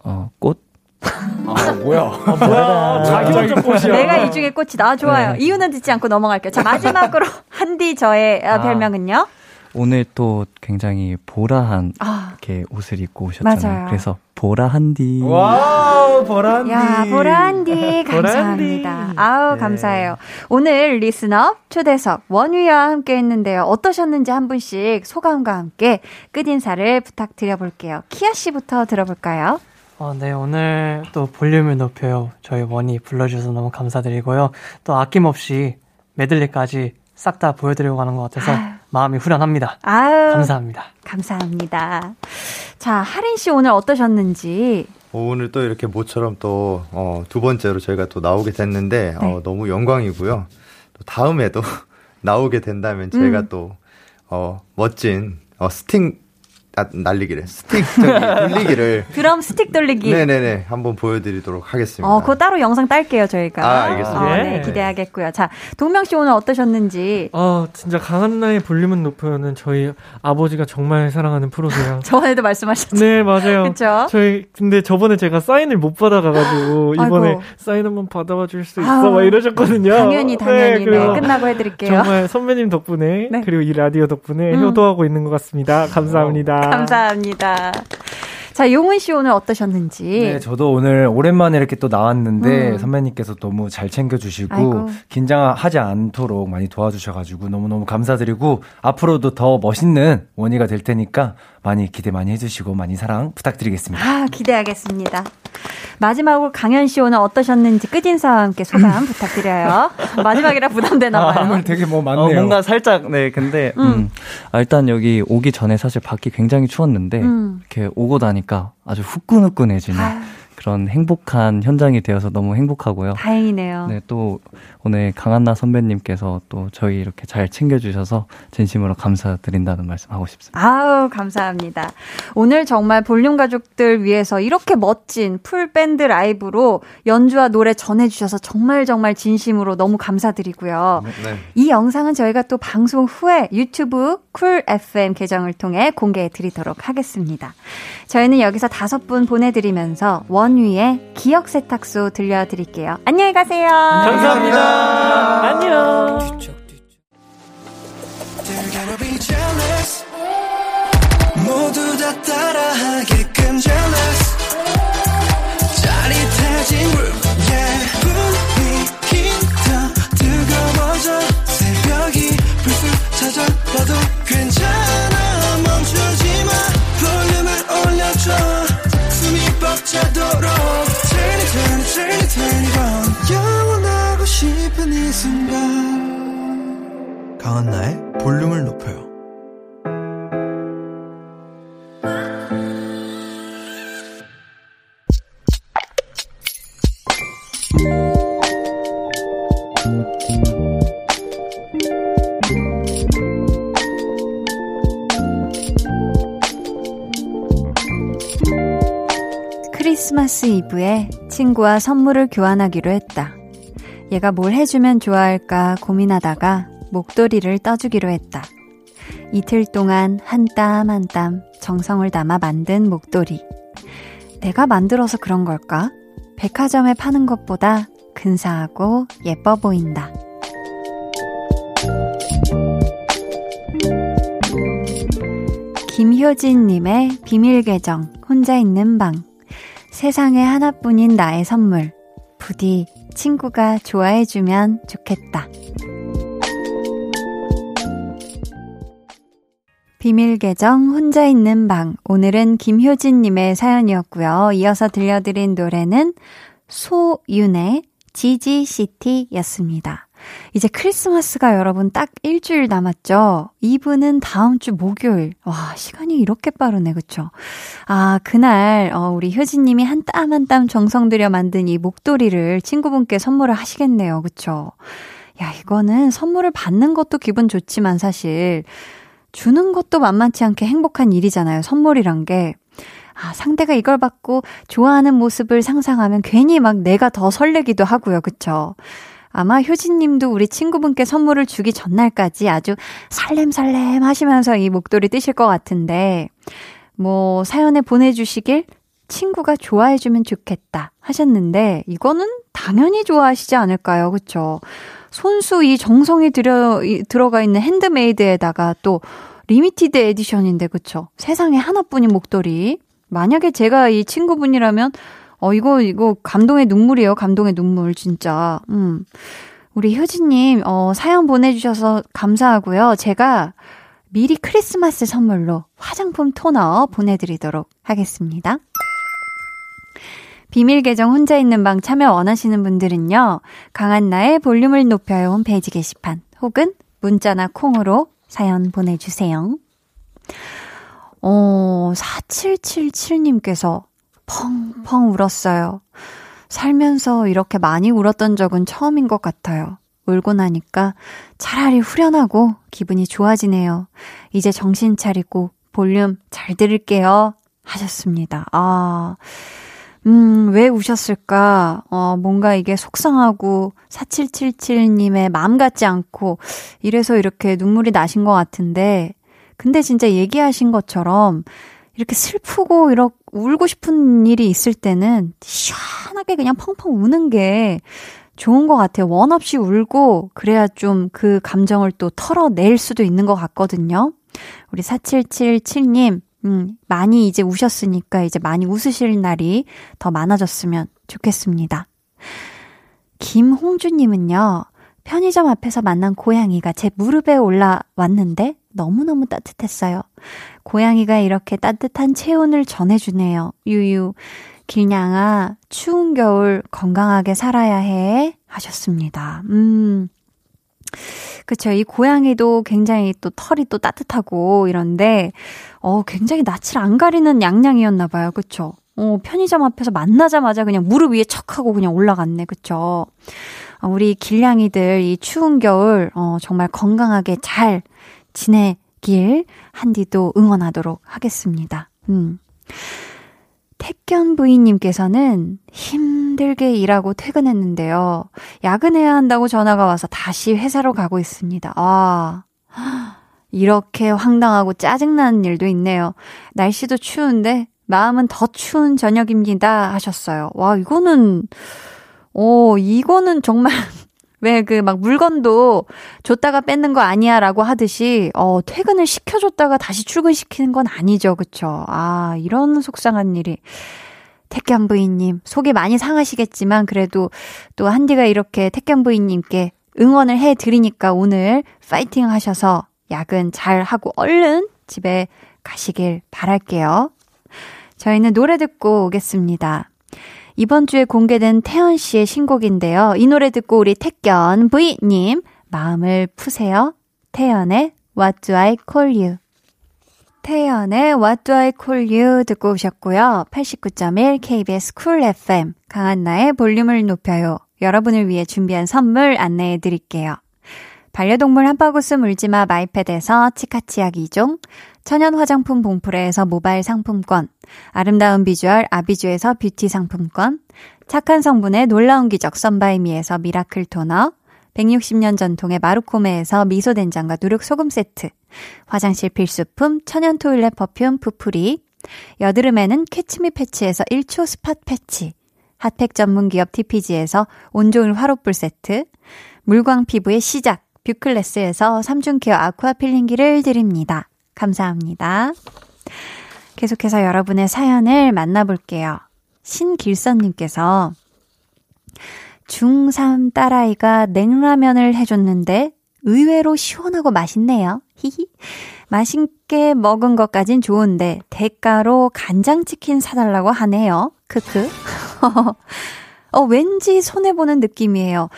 어, 꽃? 아, 뭐야. [laughs] 뭐야, 자기 혼자 꽃이야. 내가 이 중에 꽃이다. 아, 좋아요. 네. 이유는 듣지 않고 넘어갈게요. 자 마지막으로 [laughs] 한디 저의 어, 아. 별명은요. 오늘 또 굉장히 보라한 아. 이렇게 옷을 입고 오셨잖아요. 맞아요. 그래서 보라한디. Wow, 보란디. 야, 보란디 [laughs] 감사합니다. 아우 예. 감사해요. 오늘 listener 초대석 원위와 함께 했는데요. 어떠셨는지 한 분씩 소감과 함께 끝 인사를 부탁드려 볼게요. 키아 씨부터 들어볼까요? 어, 네, 오늘 또 볼륨을 높여요. 저희 원이 불러주셔서 너무 감사드리고요. 또 아낌없이 메들리까지 싹 다 보여드리고 가는 것 같아서 아유. 마음이 후련합니다. 아유 감사합니다. 감사합니다. 자 하린 씨 오늘 어떠셨는지 오늘 또 이렇게 모처럼 또, 어, 두 번째로 저희가 또 나오게 됐는데, 네. 어, 너무 영광이고요. 또 다음에도 [laughs] 나오게 된다면 제가 음. 또, 어, 멋진, 어, 스팅, 아, 날리기를, 스틱, [laughs] 돌리기를. 드럼 스틱 돌리기. 네네네. 한번 보여드리도록 하겠습니다. 어, 그거 따로 영상 딸게요, 저희가. 아, 알겠습니다. 어, 네, 예. 기대하겠고요. 자, 동명 씨 오늘 어떠셨는지. 아, 진짜 강한나의 볼륨을 높여요는 저희 아버지가 정말 사랑하는 프로세요. [laughs] 저번에도 말씀하셨죠. 네, 맞아요. 그쵸? 저희, 근데 저번에 제가 사인을 못 받아가가지고, 이번에 아이고. 사인 한번 받아봐 줄수 있어? 막 이러셨거든요. 당연히, 당연히. 네, 그래서 끝나고 해드릴게요. 정말 선배님 덕분에, 네. 그리고 이 라디오 덕분에 음. 효도하고 있는 것 같습니다. 감사합니다. 감사합니다. 자, 용은 씨 오늘 어떠셨는지. 네, 저도 오늘 오랜만에 이렇게 또 나왔는데 음. 선배님께서 너무 잘 챙겨주시고 아이고. 긴장하지 않도록 많이 도와주셔가지고 너무너무 감사드리고 앞으로도 더 멋있는 원희가 될 테니까 많이 기대 많이 해주시고 많이 사랑 부탁드리겠습니다. 아, 기대하겠습니다. 마지막으로 강현 씨 오늘 어떠셨는지 끝인사와 함께 소감 [laughs] 부탁드려요. 마지막이라 부담되나 아, 봐요. 오늘 되게 뭐 어, 많네요. 뭔가 살짝, 네, 근데, 음. 음. 아, 일단 여기 오기 전에 사실 밖이 굉장히 추웠는데, 음. 이렇게 오고 나니까 아주 후끈후끈해지는 아유. 그런 행복한 현장이 되어서 너무 행복하고요. 다행이네요. 네, 또 오늘 강한나 선배님께서 또 저희 이렇게 잘 챙겨주셔서 진심으로 감사드린다는 말씀 하고 싶습니다. 아우, 감사합니다. 오늘 정말 볼륨 가족들 위해서 이렇게 멋진 full 밴드 라이브로 연주와 노래 전해주셔서 정말 정말 진심으로 너무 감사드리고요. 네. 이 영상은 저희가 또 방송 후에 유튜브 쿨 FM 계정을 통해 공개해 드리도록 하겠습니다. 저희는 여기서 다섯 분 보내드리면서 원 위의 기억 세탁소 들려드릴게요. 안녕히 가세요. 감사합니다. 안녕. 모두 다 따라하게끔 jealous 강한나의 볼륨을 높여요. 크리스마스 이브에 친구와 선물을 교환하기로 했다. 얘가 뭘 해주면 좋아할까 고민하다가 목도리를 떠주기로 했다. 이틀 동안 한 땀 한 땀 정성을 담아 만든 목도리. 내가 만들어서 그런 걸까? 백화점에 파는 것보다 근사하고 예뻐 보인다. 김효진님의 비밀 계정, 혼자 있는 방. 세상에 하나뿐인 나의 선물. 부디 친구가 좋아해주면 좋겠다. 비밀 계정 혼자 있는 방. 오늘은 김효진님의 사연이었고요. 이어서 들려드린 노래는 소윤의 지지시티였습니다. 이제 크리스마스가 여러분 딱 일주일 남았죠? 이분은 다음 주 목요일. 와, 시간이 이렇게 빠르네, 그쵸? 아, 그날, 어, 우리 효진님이 한 땀 한 땀 정성 들여 만든 이 목도리를 친구분께 선물을 하시겠네요, 그쵸? 야, 이거는 선물을 받는 것도 기분 좋지만 사실 주는 것도 만만치 않게 행복한 일이잖아요. 선물이란 게. 아, 상대가 이걸 받고 좋아하는 모습을 상상하면 괜히 막 내가 더 설레기도 하고요. 그쵸? 아마 효진 님도 우리 친구분께 선물을 주기 전날까지 아주 설렘설렘 하시면서 이 목도리 뜨실 것 같은데, 뭐, 사연에 보내주시길 친구가 좋아해주면 좋겠다 하셨는데, 이거는 당연히 좋아하시지 않을까요? 그쵸? 손수 이 정성이 들여, 이, 들어가 있는 handmade에다가 또 limited edition인데, 그쵸? 세상에 하나뿐인 목도리. 만약에 제가 이 친구분이라면, 어, 이거, 이거, 감동의 눈물이에요. 감동의 눈물, 진짜. 음. 우리 효진 님, 어, 사연 보내 주셔서 감사하고요. 제가 미리 크리스마스 선물로 화장품 토너 보내 드리도록 하겠습니다. 비밀 계정 혼자 있는 방 참여 원하시는 분들은요, 강한나의 볼륨을 높여요 홈페이지 게시판 혹은 문자나 콩으로 사연 보내주세요. 어, 4777님께서 펑펑 울었어요. 살면서 이렇게 많이 울었던 적은 처음인 것 같아요. 울고 나니까 차라리 후련하고 기분이 좋아지네요. 이제 정신 차리고 볼륨 잘 들을게요. 하셨습니다. 아, 음, 왜 우셨을까? 어, 뭔가 이게 속상하고 4777님의 마음 같지 않고 이래서 이렇게 눈물이 나신 것 같은데, 근데 진짜 얘기하신 것처럼 이렇게 슬프고 이렇게 울고 싶은 일이 있을 때는 시원하게 그냥 펑펑 우는 게 좋은 것 같아요. 원 없이 울고 그래야 좀 그 감정을 또 털어낼 수도 있는 것 같거든요. 우리 4777님, 음, 많이 이제 우셨으니까 이제 많이 웃으실 날이 더 많아졌으면 좋겠습니다. 김홍주님은요, 편의점 앞에서 만난 고양이가 제 무릎에 올라왔는데 너무너무 따뜻했어요. 고양이가 이렇게 따뜻한 체온을 전해주네요. 유유. 길냥아, 추운 겨울 건강하게 살아야 해. 하셨습니다. 음. 그쵸. 이 고양이도 굉장히 또 털이 또 따뜻하고 이런데, 어, 굉장히 낯을 안 가리는 양양이었나 봐요. 그쵸. 어, 편의점 앞에서 만나자마자 그냥 무릎 위에 척 하고 그냥 올라갔네. 그쵸. 어, 우리 길냥이들 이 추운 겨울, 어, 정말 건강하게 잘 지내길 한디도 응원하도록 하겠습니다. 음. 택견 부인님께서는 힘들게 일하고 퇴근했는데요. 야근해야 한다고 전화가 와서 다시 회사로 가고 있습니다. 아, 이렇게 황당하고 짜증나는 일도 있네요. 날씨도 추운데 마음은 더 추운 저녁입니다. 하셨어요. 와, 이거는, 오, 이거는 정말 왜 그 막 물건도 줬다가 뺏는 거 아니야 라고 하듯이, 어, 퇴근을 시켜줬다가 다시 출근시키는 건 아니죠. 그쵸? 아, 이런 속상한 일이. 택견 부인님, 속이 많이 상하시겠지만, 그래도 또 한디가 이렇게 택견 부인님께 응원을 해 드리니까 오늘 파이팅 하셔서 야근 잘 하고 얼른 집에 가시길 바랄게요. 저희는 노래 듣고 오겠습니다. 이번 주에 공개된 태연 씨의 신곡인데요. 이 노래 듣고 우리 택견 V님 마음을 푸세요. 태연의 What Do I Call You. 태연의 What Do I Call You 듣고 오셨고요. 89.1 KBS 쿨 FM 강한나의 볼륨을 높여요. 여러분을 위해 준비한 선물 안내해 드릴게요. 반려동물 한바구스 물지마 마이패드에서 치카치약 2종, 천연 화장품 봉프레에서 모바일 상품권, 아름다운 비주얼 아비주에서 뷰티 상품권, 착한 성분의 놀라운 기적 썬바이미에서 miracle toner, 160년 전통의 마루코메에서 미소된장과 누룩소금 세트, 화장실 필수품 천연 toilet perfume 푸풀이, 여드름에는 캐치미 패치에서 1초 spot patch, 핫팩 전문 기업 TPG에서 온종일 화롯불 세트, 물광 피부의 시작, 뷰클래스에서 3중 케어 aqua peeling기를 드립니다. 감사합니다. 계속해서 여러분의 사연을 만나볼게요. 신길선님께서 중3 딸아이가 냉라면을 해줬는데 의외로 시원하고 맛있네요. 히히. 맛있게 먹은 것까진 좋은데 대가로 간장치킨 사달라고 하네요. 크크. [laughs] 어, 왠지 손해보는 느낌이에요.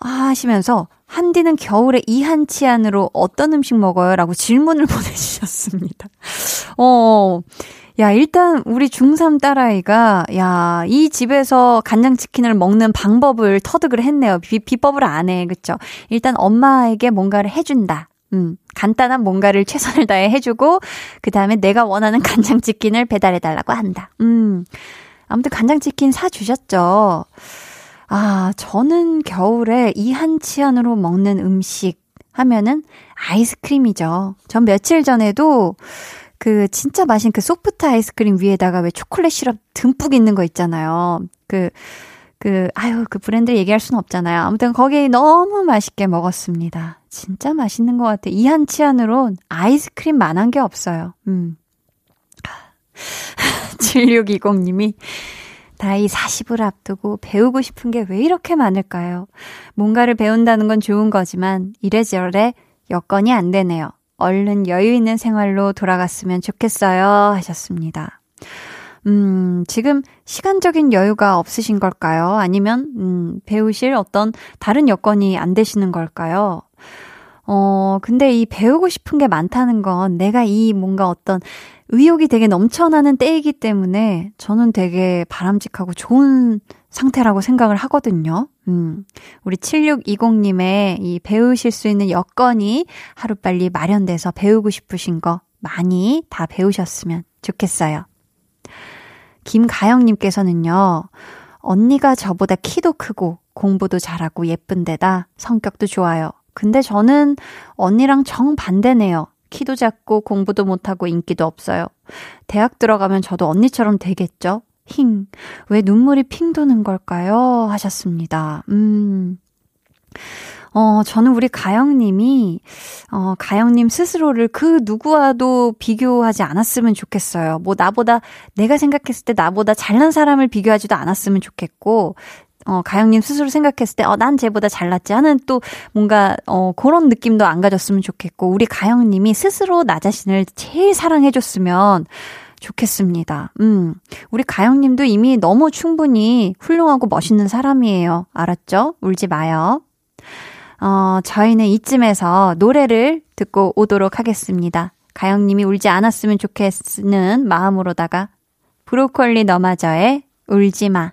하시면서 한디는 겨울에 이한치 안으로 어떤 음식 먹어요? 라고 질문을 [laughs] 보내주셨습니다. 어, 야, 일단 우리 중3 딸아이가, 야, 이 집에서 간장치킨을 먹는 방법을 터득을 했네요. 비, 비법을 안 해. 그쵸? 일단 엄마에게 뭔가를 해준다. 음, 간단한 뭔가를 최선을 다해 해주고, 그 다음에 내가 원하는 [laughs] 간장치킨을 배달해달라고 한다. 음, 아무튼 간장치킨 사주셨죠. 아, 저는 겨울에 이 한 치 안으로 먹는 음식 하면은 아이스크림이죠. 전 며칠 전에도 그 진짜 맛있는 그 소프트 아이스크림 위에다가 왜 초콜릿 시럽 듬뿍 있는 거 있잖아요. 그, 그, 아유, 그 브랜드 얘기할 수는 없잖아요. 아무튼 거기 너무 맛있게 먹었습니다. 진짜 맛있는 것 같아요. 이한 치 안으로 아이스크림 만한 게 없어요. 음. [laughs] 7620님이 나이 40을 앞두고 배우고 싶은 게 왜 이렇게 많을까요? 뭔가를 배운다는 건 좋은 거지만 이래저래 여건이 안 되네요. 얼른 여유 있는 생활로 돌아갔으면 좋겠어요. 하셨습니다. 음, 지금 시간적인 여유가 없으신 걸까요? 아니면, 음, 배우실 어떤 다른 여건이 안 되시는 걸까요? 어, 근데 이 배우고 싶은 게 많다는 건 내가 이 뭔가 어떤 의욕이 되게 넘쳐나는 때이기 때문에 저는 되게 바람직하고 좋은 상태라고 생각을 하거든요. 음, 우리 7620님의 이 배우실 수 있는 여건이 하루빨리 마련돼서 배우고 싶으신 거 많이 다 배우셨으면 좋겠어요. 김가영님께서는요, 언니가 저보다 키도 크고 공부도 잘하고 예쁜데다 성격도 좋아요. 근데 저는 언니랑 정반대네요. 키도 작고 공부도 못하고 인기도 없어요. 대학 들어가면 저도 언니처럼 되겠죠? 힝. 왜 눈물이 핑 도는 걸까요? 하셨습니다. 음. 어, 저는 우리 가영님이, 어, 가영님 스스로를 그 누구와도 비교하지 않았으면 좋겠어요. 뭐, 나보다, 내가 생각했을 때 나보다 잘난 사람을 비교하지도 않았으면 좋겠고, 어, 가영님 스스로 생각했을 때, 어, 난 쟤보다 잘났지 하는 또 뭔가, 어, 그런 느낌도 안 가졌으면 좋겠고, 우리 가영님이 스스로 나 자신을 제일 사랑해줬으면 좋겠습니다. 음, 우리 가영님도 이미 너무 충분히 훌륭하고 멋있는 사람이에요. 알았죠? 울지 마요. 어, 저희는 이쯤에서 노래를 듣고 오도록 하겠습니다. 가영님이 울지 않았으면 좋겠는 마음으로다가, 브로콜리 너마저의 울지 마.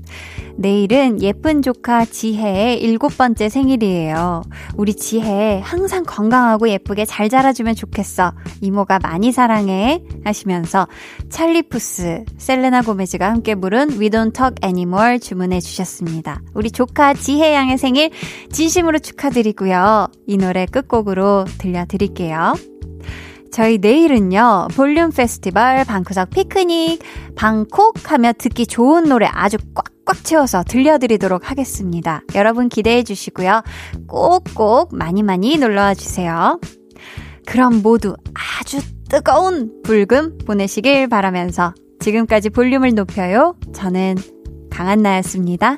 내일은 예쁜 조카 지혜의 일곱 번째 생일이에요. 우리 지혜 항상 건강하고 예쁘게 잘 자라주면 좋겠어. 이모가 많이 사랑해. 하시면서 찰리푸스, 셀레나 고메즈가 함께 부른 We Don't Talk Anymore 주문해 주셨습니다. 우리 조카 지혜 양의 생일 진심으로 축하드리고요. 이 노래 끝곡으로 들려드릴게요. 저희 내일은요, 볼륨 페스티벌 방구석 피크닉, 방콕 하며 듣기 좋은 노래 아주 꽉꽉 채워서 들려드리도록 하겠습니다. 여러분 기대해 주시고요. 꼭꼭 많이 많이 놀러와 주세요. 그럼 모두 아주 뜨거운 불금 보내시길 바라면서 지금까지 볼륨을 높여요. 저는 강한나였습니다.